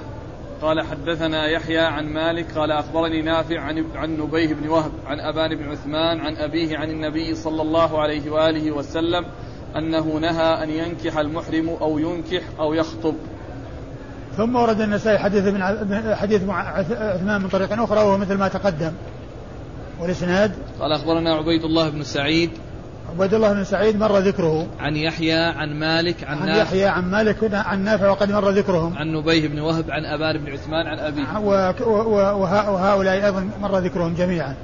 قال حدثنا يحيى عن مالك قال أخبرني نافع عن عن نبيه بن وهب عن أبان بن عثمان عن أبيه عن النبي صلى الله عليه وآله وسلم أنه نهى أن ينكح المحرم أو ينكح أو يخطب. ثم ورد النسائي حديث ابن حديث عثمان من طريق أخرى وهو مثل ما تقدم. والإسناد؟ قال أخبرنا عبيد الله بن سعيد. عبيد الله بن سعيد مر ذكره. عن يحيى عن مالك عن, عن نافع يحيى عن مالك عن نافع وقد مر ذكرهم. عن نبيه بن وهب عن أبان بن عثمان عن أبيه. وهؤلاء أيضا مر ذكرهم جميعا.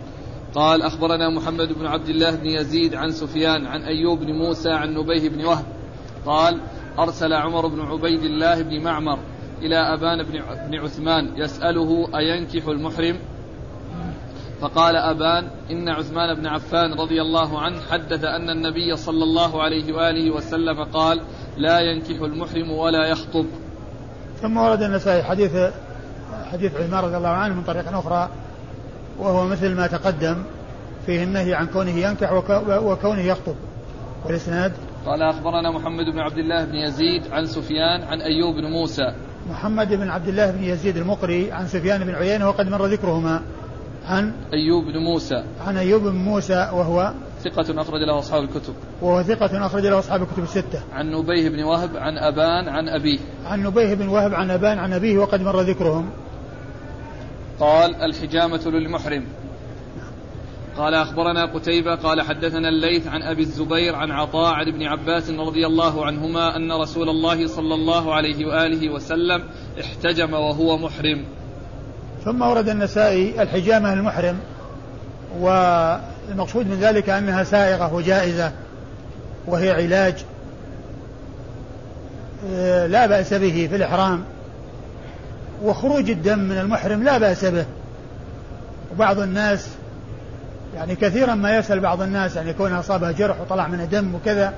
قال أخبرنا محمد بن عبد الله بن يزيد عن سفيان عن أيوب بن موسى عن نبيه بن وهب. قال أرسل عمر بن عبيد الله بن معمر. إلى أبان بن عثمان يسأله أينكح المحرم؟ فقال أبان إن عثمان بن عفان رضي الله عنه حدث أن النبي صلى الله عليه وآله وسلم قال لا ينكح المحرم ولا يخطب. ثم ورد النسائي حديث حديث عثمان رضي الله عنه من طريق أخرى وهو مثل ما تقدم فيه النهي عن كونه ينكح وكونه يخطب. والإسناد؟ قال أخبرنا محمد بن عبد الله بن يزيد عن سفيان عن أيوب بن موسى. محمد بن عبد الله بن يزيد المقري عن سفيان بن عيينة وقد مر ذكرهما. عن أيوب بن موسى. عن أيوب بن موسى وهو ثقة أخرج له أصحاب الكتب. وهو ثقة أخرج له أصحاب الكتب الستة. عن نبيه بن وهب عن أبان عن أبيه. عن نبيه بن وهب عن أبان عن أبيه وقد مر ذكرهم. قال الحجامة للمحرم. قال أخبرنا قتيبة قال حدثنا الليث عن أبي الزبير عن عطاء عن ابن عباس رضي الله عنهما أن رسول الله صلى الله عليه وآله وسلم احتجم وهو محرم. ثم ورد النسائي الحجامة المحرم والمقصود من ذلك أنها سائغة وجائزة وهي علاج آه، لا بأس به في الإحرام وخروج الدم من المحرم لا بأس به. وبعض الناس يعني كثيرا ما يسأل بعض الناس يعني يكون أصابه جرح وطلع منه دم وكذا.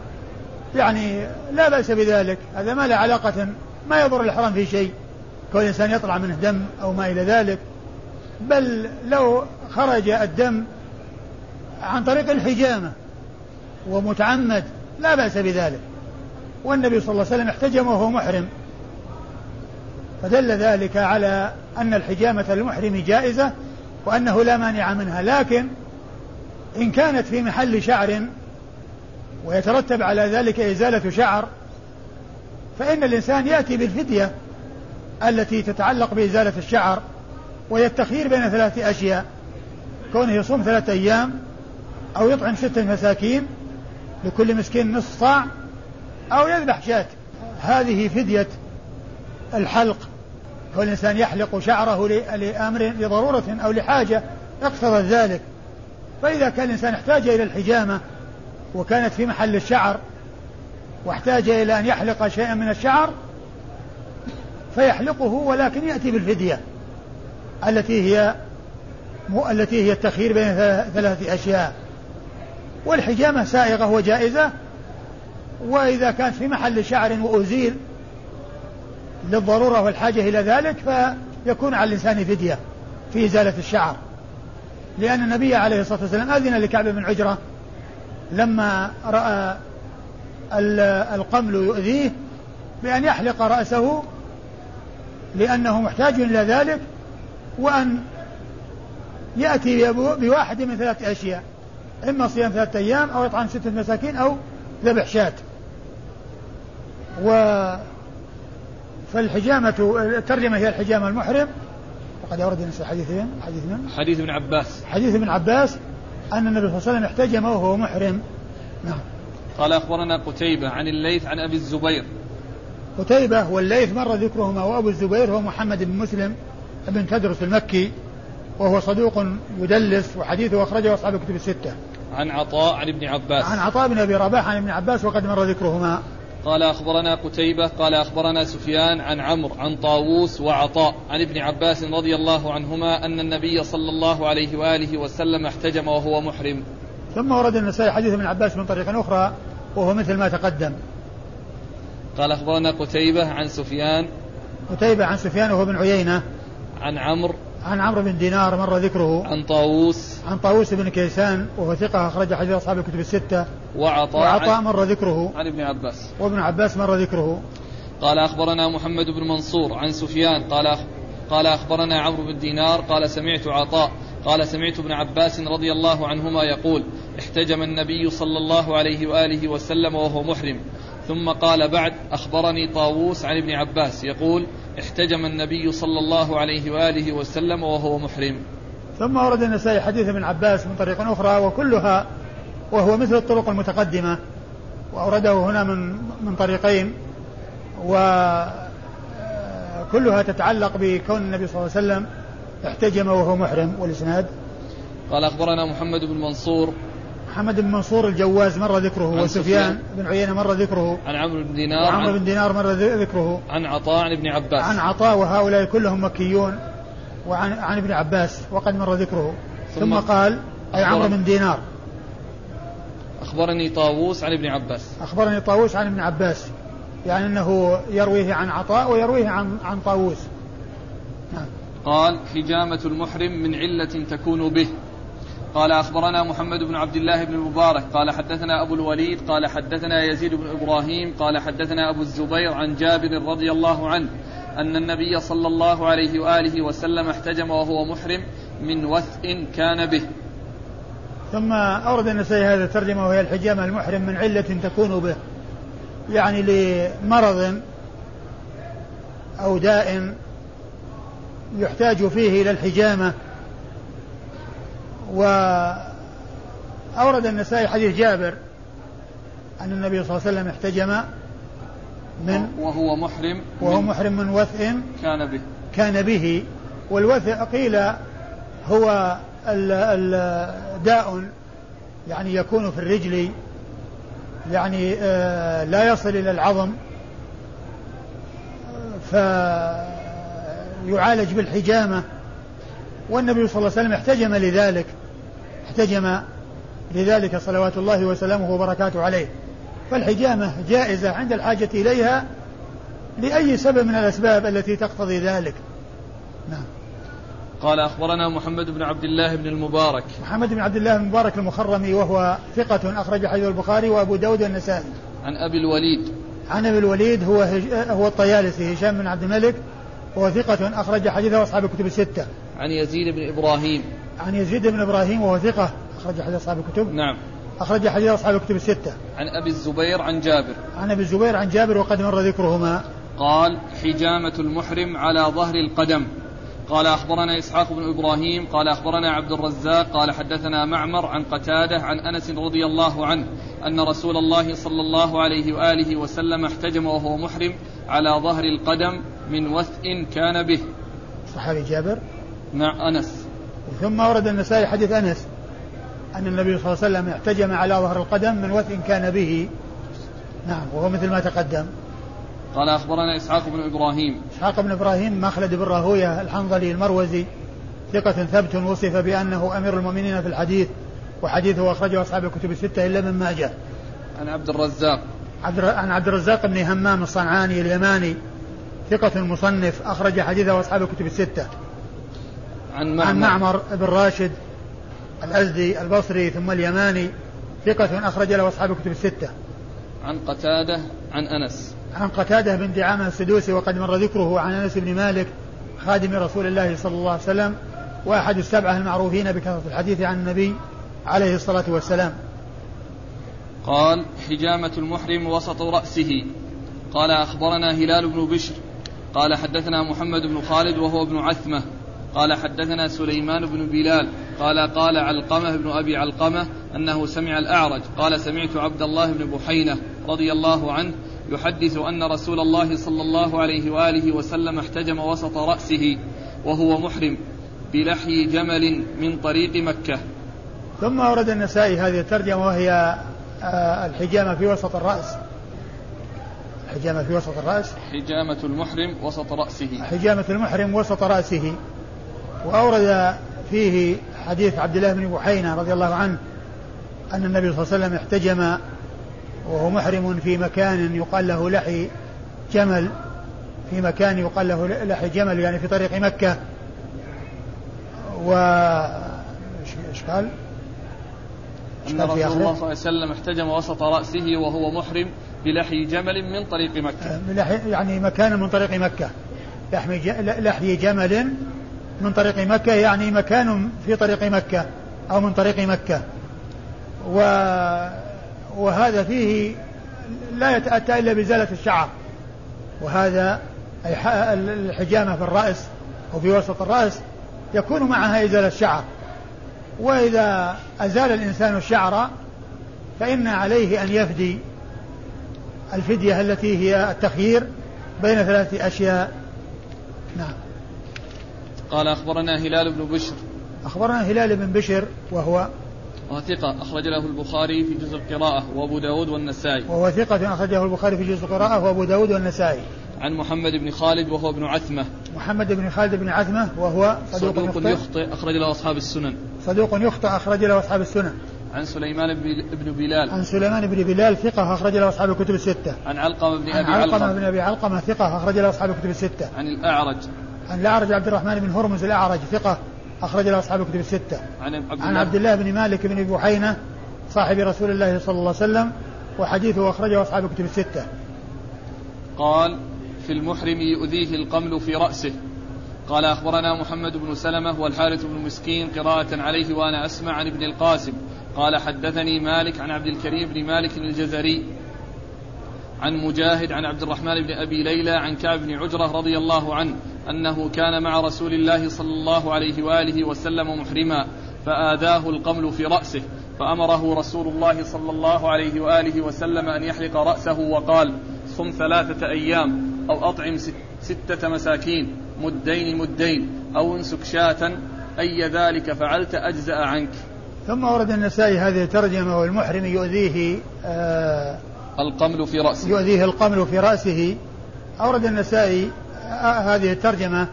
يعني لا بأس بذلك هذا ما له علاقة ما يضر الإحرام في شيء كون الإنسان يطلع منه دم أو ما إلى ذلك. بل لو خرج الدم عن طريق الحجامة ومتعمد لا بأس بذلك. والنبي صلى الله عليه وسلم احتجم وهو محرم. فدل ذلك على أن الحجامة للمحرم جائزة وأنه لا مانع منها. لكن إن كانت في محل شعر ويترتب على ذلك إزالة شعر فإن الإنسان يأتي بالفدية التي تتعلق بإزالة الشعر وهي التخيير بين ثلاثة أشياء كونه يصوم ثلاثة أيام أو يطعم ستة مساكين لكل مسكين نصف صاع أو يذبح شاة. هذه فدية الحلق. كل الإنسان يحلق شعره لأمر لضرورة أو لحاجة اقتضت ذلك. فإذا كان الإنسان احتاج إلى الحجامة وكانت في محل الشعر واحتاج إلى أن يحلق شيئا من الشعر فيحلقه ولكن يأتي بالفدية التي هي التي هي التخيير بين ثلاثة أشياء. والحجامة سائغة وجائزة وإذا كانت في محل شعر وأزيل للضرورة والحاجة إلى ذلك فيكون على الإنسان فدية في إزالة الشعر. لأن النبي عليه الصلاة والسلام أذن لكعب بن عجرة لما رأى القمل يؤذيه بأن يحلق رأسه لأنه محتاج إلى ذلك وأن يأتي بواحد من ثلاثة أشياء إما صيام ثلاثة أيام أو إطعام ستة مساكين أو ذبح شاة. و فالحجامة الترجمة هي الحجامة المحرم. وقد أورد النساء حديثين حديث من؟ حديث ابن عباس حديث ابن عباس أن النبي صلى الله عليه وسلم احتجم وهو محرم نعم قال أخبرنا قتيبة عن الليث عن أبي الزبير قتيبة والليث مر ذكرهما وأبو الزبير هو محمد بن مسلم بن تدرس المكي وهو صدوق يدلس وحديثه أخرجه أصحاب الكتب الستة. عن عطاء عن ابن عباس. عن عطاء بن أبي رباح عن ابن عباس وقد مر ذكرهما. قال أخبرنا قتيبة قال أخبرنا سفيان عن عمرو عن طاووس وعطاء عن ابن عباس رضي الله عنهما أن النبي صلى الله عليه وآله وسلم احتجم وهو محرم. ثم ورد النسائي حديث ابن عباس من طريق أخرى وهو مثل ما تقدم. قال أخبرنا قتيبة عن سفيان. قتيبة عن سفيان وهو بن عيينة. عن عمرو عن عمرو بن دينار مر ذكره. عن طاووس. عن طاووس بن كيسان وهو ثقة أخرج حديث أصحاب الكتب الستة. وعطاء وعطاء مر ذكره. عن ابن عباس. وابن عباس مر ذكره. قال أخبرنا محمد بن منصور عن سفيان. قال. قال أخبرنا عمرو بن دينار. قال سمعت عطاء. قال سمعت ابن عباس رضي الله عنهما يقول احتجم النبي صلى الله عليه وآله وسلم وهو محرم. ثم قال بعد أخبرني طاووس عن ابن عباس. يقول احتجم النبي صلى الله عليه وآله وسلم وهو محرم. ثم ورد النسائي حديث ابن عباس من طريق أخرى وكلها وهو مثل الطرق المتقدمة وأورده هنا من من طريقين وكلها تتعلق بكون النبي صلى الله عليه وسلم احتجم وهو محرم والإسناد. قال أخبرنا محمد بن منصور محمد بن منصور الجواز مر ذكره وسفيان بن عيينة مر ذكره. عن عمرو بن دينار عمرو بن دينار مر ذكره. عن عطاء عن ابن عباس. عن عطاء وهؤلاء كلهم مكيون. وعن عن ابن عباس وقد مر ذكره. ثم, ثم قال أي عمرو بن دينار. أخبرني طاووس عن ابن عباس. أخبرني طاووس عن ابن عباس. يعني أنه يرويه عن عطاء ويرويه عن عن طاووس. نعم. قال حجامة المحرم من علة تكون به. قال أخبرنا محمد بن عبد الله بن المبارك قال حدثنا أبو الوليد قال حدثنا يزيد بن إبراهيم قال حدثنا أبو الزبير عن جابر رضي الله عنه أن النبي صلى الله عليه وآله وسلم احتجم وهو محرم من وثء كان به. ثم أورد النسائي هذا الترجمة وهي الحجامة المحرم من علة تكون به يعني لمرض أو داء يحتاج فيه إلى الحجامة. وأورد النسائي حديث جابر أن النبي صلى الله عليه وسلم احتجم من وهو محرم وهو محرم من وثء كان به. كان به. والوثء قيل هو داء يعني يكون في الرجل يعني آه، لا يصل إلى العظم فيعالج بالحجامة. والنبي صلى الله عليه وسلم احتجم لذلك. احتجم لذلك صلوات الله وسلامه وبركاته عليه. فالحجامة جائزة عند الحاجة إليها لأي سبب من الأسباب التي تقتضي ذلك. نعم. قال أخبرنا محمد بن عبد الله بن المبارك. محمد بن عبد الله بن المبارك المخرمي وهو ثقة أخرج حديث البخاري وأبو داود والنسائي. عن أبي الوليد. عن أبي الوليد هو هج... هو الطيالسي هشام بن عبد الملك وهو ثقة أخرج حديثه أصحاب الكتب الستة. عن يزيد بن إبراهيم. عن يزيد بن إبراهيم وهو ثقة أخرج حديث أصحاب الكتب. نعم. أخرج حديث أصحاب الكتب الستة. عن أبي الزبير عن جابر. عن أبي الزبير عن جابر وقد مر ذكرهما. قال حجامة المحرم على ظهر القدم. قال أخبرنا إسحاق بن إبراهيم قال أخبرنا عبد الرزاق قال حدثنا معمر عن قتادة عن أنس رضي الله عنه أن رسول الله صلى الله عليه وآله وسلم احتجم وهو محرم على ظهر القدم من وثء كان به. صحابي جابر؟ مع أنس. ثم ورد النسائي حديث أنس أن النبي صلى الله عليه وسلم احتجم على ظهر القدم من وثء كان به. نعم وهو مثل ما تقدم. قال أخبرنا إسحاق بن إبراهيم. إسحاق بن إبراهيم مخلد بن راهوية الحنظلي المروزي ثقة ثبت وصف بأنه أمير المؤمنين في الحديث وحديثه أخرجه أصحاب الكتب الستة إلا من ماجه. عن عبد الرزاق. عبد عن عبد الرزاق بن همام الصنعاني اليماني ثقة مصنف أخرج حديثه أصحاب الكتب الستة. عن معمر, عن معمر. بن راشد الأزدي البصري ثم اليماني ثقة أخرج له أصحاب الكتب الستة. عن قتادة عن أنس. عن قتادة بن دعامة السدوسي وقد مر ذكره عن أنس بن مالك خادم رسول الله صلى الله عليه وسلم وأحد السبعة المعروفين بكثرة الحديث عن النبي عليه الصلاة والسلام. قال حجامة المحرم وسط رأسه. قال أخبرنا هلال بن بشر. قال حدثنا محمد بن خالد وهو ابن عثمة. قال حدثنا سليمان بن بلال قال قال علقمة بن أبي علقمة أنه سمع الأعرج قال سمعت عبد الله بن بحينة رضي الله عنه يحدث أن رسول الله صلى الله عليه وآله وسلم احتجم وسط رأسه وهو محرم بلحي جمل من طريق مكة. ثم أورد النسائي هذه الترجمة وهي آه، الحجامة في وسط الرأس. الحجامة في وسط الرأس. حجامة المحرم وسط رأسه. حجامة المحرم وسط رأسه. وأورد فيه حديث عبد الله بن بحينة رضي الله عنه أن النبي صلى الله عليه وسلم احتجم وهو محرم في مكان يقال له لحي جمل في مكان يقال له لحي جمل يعني في طريق مكة. و إيش قال؟ أن رسول الله صلى الله عليه وسلم احتجم وسط رأسه وهو محرم بلحي جمل من طريق مكة. يعني مكان من طريق مكة. لحي جمل من طريق مكة يعني مكان في طريق مكة أو من طريق مكة. و وهذا فيه لا يتأتى إلا بإزالة الشعر. وهذا أي الحجامة في الرأس أو في وسط الرأس يكون معها إزالة الشعر وإذا أزال الإنسان الشعر فإن عليه أن يفدي الفدية التي هي التخيير بين ثلاثة أشياء. نعم. قال أخبرنا هلال بن بشر. أخبرنا هلال بن بشر وهو وثقة أخرج له البخاري في جزء القراءة وأبو داود والنسائي. وهو ثقة أخرجه البخاري في جزء القراءة وأبو داود والنسائي. عن محمد بن خالد وهو ابن عثمة. محمد بن خالد بن عثمة وهو صدوق, صدوق يخطئ, يخطئ أخرج له أصحاب السنن. صدوق يخطئ أخرج له أصحاب السنن. عن سليمان بن بلال. عن سليمان بن بلال ثقة أخرج له أصحاب الكتب الستة. عن علقمة بن أبي علقمة, علقمة. بن أبي علقمة ثقة أخرج له أصحاب الكتب الستة. عن الأعرج. عن الأعرج عبد الرحمن بن هرمز الأعرج ثقة أخرج له أصحاب الكتب الستة. عن عبد عن عبد الله بن مالك بن بحينة صاحب رسول الله صلى الله عليه وسلم وحديثه أخرجه أصحاب الكتب الستة. قال في المحرم يؤذيه القمل في رأسه. قال أخبرنا محمد بن سلمة والحارث بن مسكين قراءة عليه وأنا أسمع عن ابن القاسم. قال حدثني مالك عن عبد الكريم بن مالك الجزري عن مجاهد عن عبد الرحمن بن أبي ليلى عن كعب بن عجرة رضي الله عنه أنه كان مع رسول الله صلى الله عليه وآله وسلم محرما فآذاه القمل في رأسه فأمره رسول الله صلى الله عليه وآله وسلم أن يحلق رأسه وقال صم ثلاثة أيام أو أطعم ستة مساكين مدين مدين أو انسك شاة أي ذلك فعلت أجزأ عنك. ثم ورد النسائي هذه الترجمة والمحرم يؤذيه آه القمل في رأسه. يؤذيه القمل في رأسه. أورد النسائي هذه الترجمة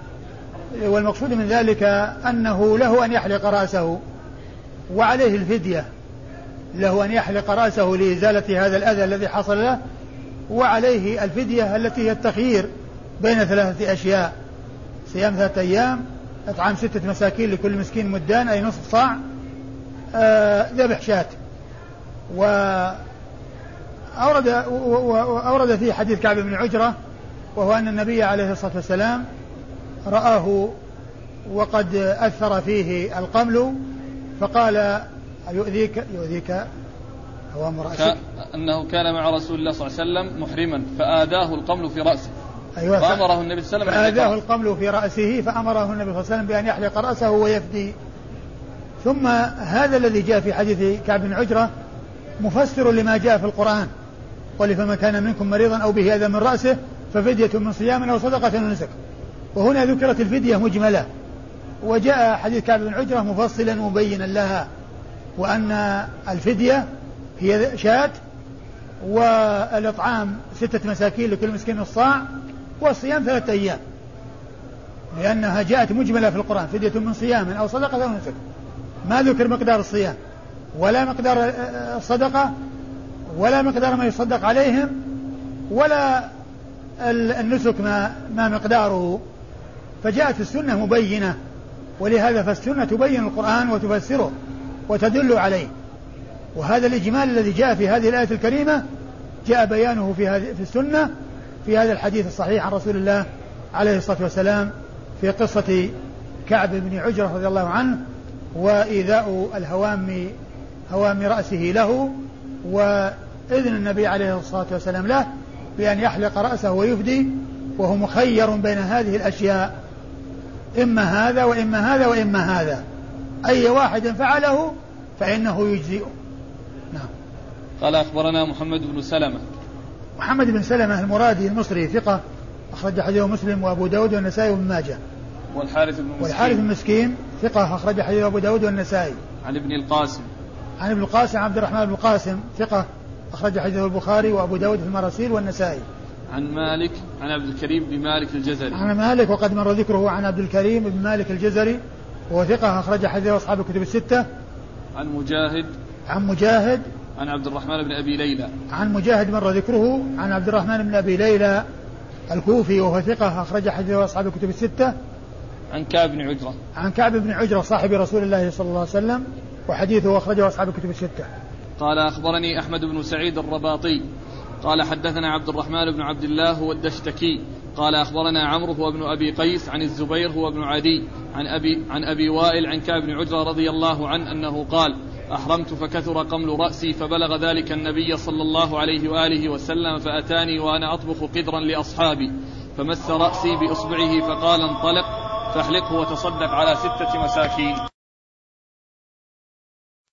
والمقصود من ذلك أنه له أن يحلق رأسه وعليه الفدية له أن يحلق رأسه لإزالة هذا الأذى الذي حصل له وعليه الفدية التي هي التخيير بين ثلاثة أشياء صيام ثلاثة أيام إطعام ستة مساكين لكل مسكين مدان أي نصف صاع آه، ذبح شاة. و أورد وأورد فيه حديث كعب بن عجرة وهو أن النبي عليه الصلاة والسلام رآه وقد أثر فيه القمل فقال يؤذيك. يؤذيك هوام رأسك أنه كان مع رسول الله صلى الله عليه وسلم محرما فآذاه القمل في رأسه. أيوة فأمره النبي صلى الله عليه وسلم فآذاه القمل في رأسه فأمره النبي صلى الله عليه وسلم بأن يحلق رأسه ويفدي. ثم هذا الذي جاء في حديث كعب بن عجرة مفسر لما جاء في القرآن قل فمن كان منكم مريضا أو به أذى من رأسه ففدية من صيام أو صدقة ونسك وهنا ذكرت الفدية مجملة. وجاء حديث كعب بن عجرة مفصلا مبينا لها وأن الفدية هي شاة والإطعام ستة مساكين لكل مسكين الصاع والصيام ثلاثة أيام. لأنها جاءت مجملة في القرآن فدية من صيام أو صدقة أو نسك. ما ذكر مقدار الصيام ولا مقدار الصدقة ولا مقدار ما يصدق عليهم ولا النسك ما ما مقداره. فجاءت السنة مبينة. ولهذا فالسنة تبين القرآن وتفسره وتدل عليه. وهذا الإجمال الذي جاء في هذه الآية الكريمة جاء بيانه في هذه في السنة في هذا الحديث الصحيح عن رسول الله عليه الصلاة والسلام في قصة كعب بن عجرة رضي الله عنه وإيذاء الهوام هوام رأسه له وإذن النبي عليه الصلاة والسلام له بأن يحلق رأسه ويفدي وهو مخير بين هذه الأشياء. إما هذا وإما هذا وإما هذا. أي واحد فعله فإنه يجزئه نعم. قال أخبرنا محمد بن سلمة. محمد بن سلمة المرادي المصري ثقة أخرج حديثه مسلم وأبو داود والنسائي وابن ماجه. والحارث بن مسكين. والحارث بن مسكين ثقة أخرج حديثه أبو داود والنسائي. عن ابن القاسم. عن ابن القاسم عبد الرحمن بن القاسم ثقة. أخرج حديثه البخاري وأبو داود في المراسيل والنسائي. عن مالك عن عبد الكريم بن مالك الجزري. عن مالك وقد مر ذكره عن عبد الكريم بن مالك الجزري وهو ثقة أخرج حديثه أصحاب الكتب الستة. عن مجاهد. عن مجاهد. عن عبد الرحمن بن أبي ليلى. عن مجاهد مر ذكره عن عبد الرحمن بن أبي ليلى الكوفي وهو ثقة أخرج حديثه أصحاب الكتب الستة. عن كعب بن عجرة. عن كعب بن عجرة صاحب رسول الله صلى الله عليه وسلم وحديثه أخرجه أصحاب الكتب الستة. قال أخبرني أحمد بن سعيد الرباطي قال حدثنا عبد الرحمن بن عبد الله هو الدشتكي قال أخبرنا عمرو هو ابن أبي قيس عن الزبير هو ابن عدي عن أبي, عن أبي وائل عن كعب بن عجرة رضي الله عنه أنه قال أحرمت فكثر قمل رأسي فبلغ ذلك النبي صلى الله عليه وآله وسلم فأتاني وأنا أطبخ قدرا لأصحابي فمس رأسي بإصبعه فقال انطلق فاحلقه وتصدق على ستة مساكين.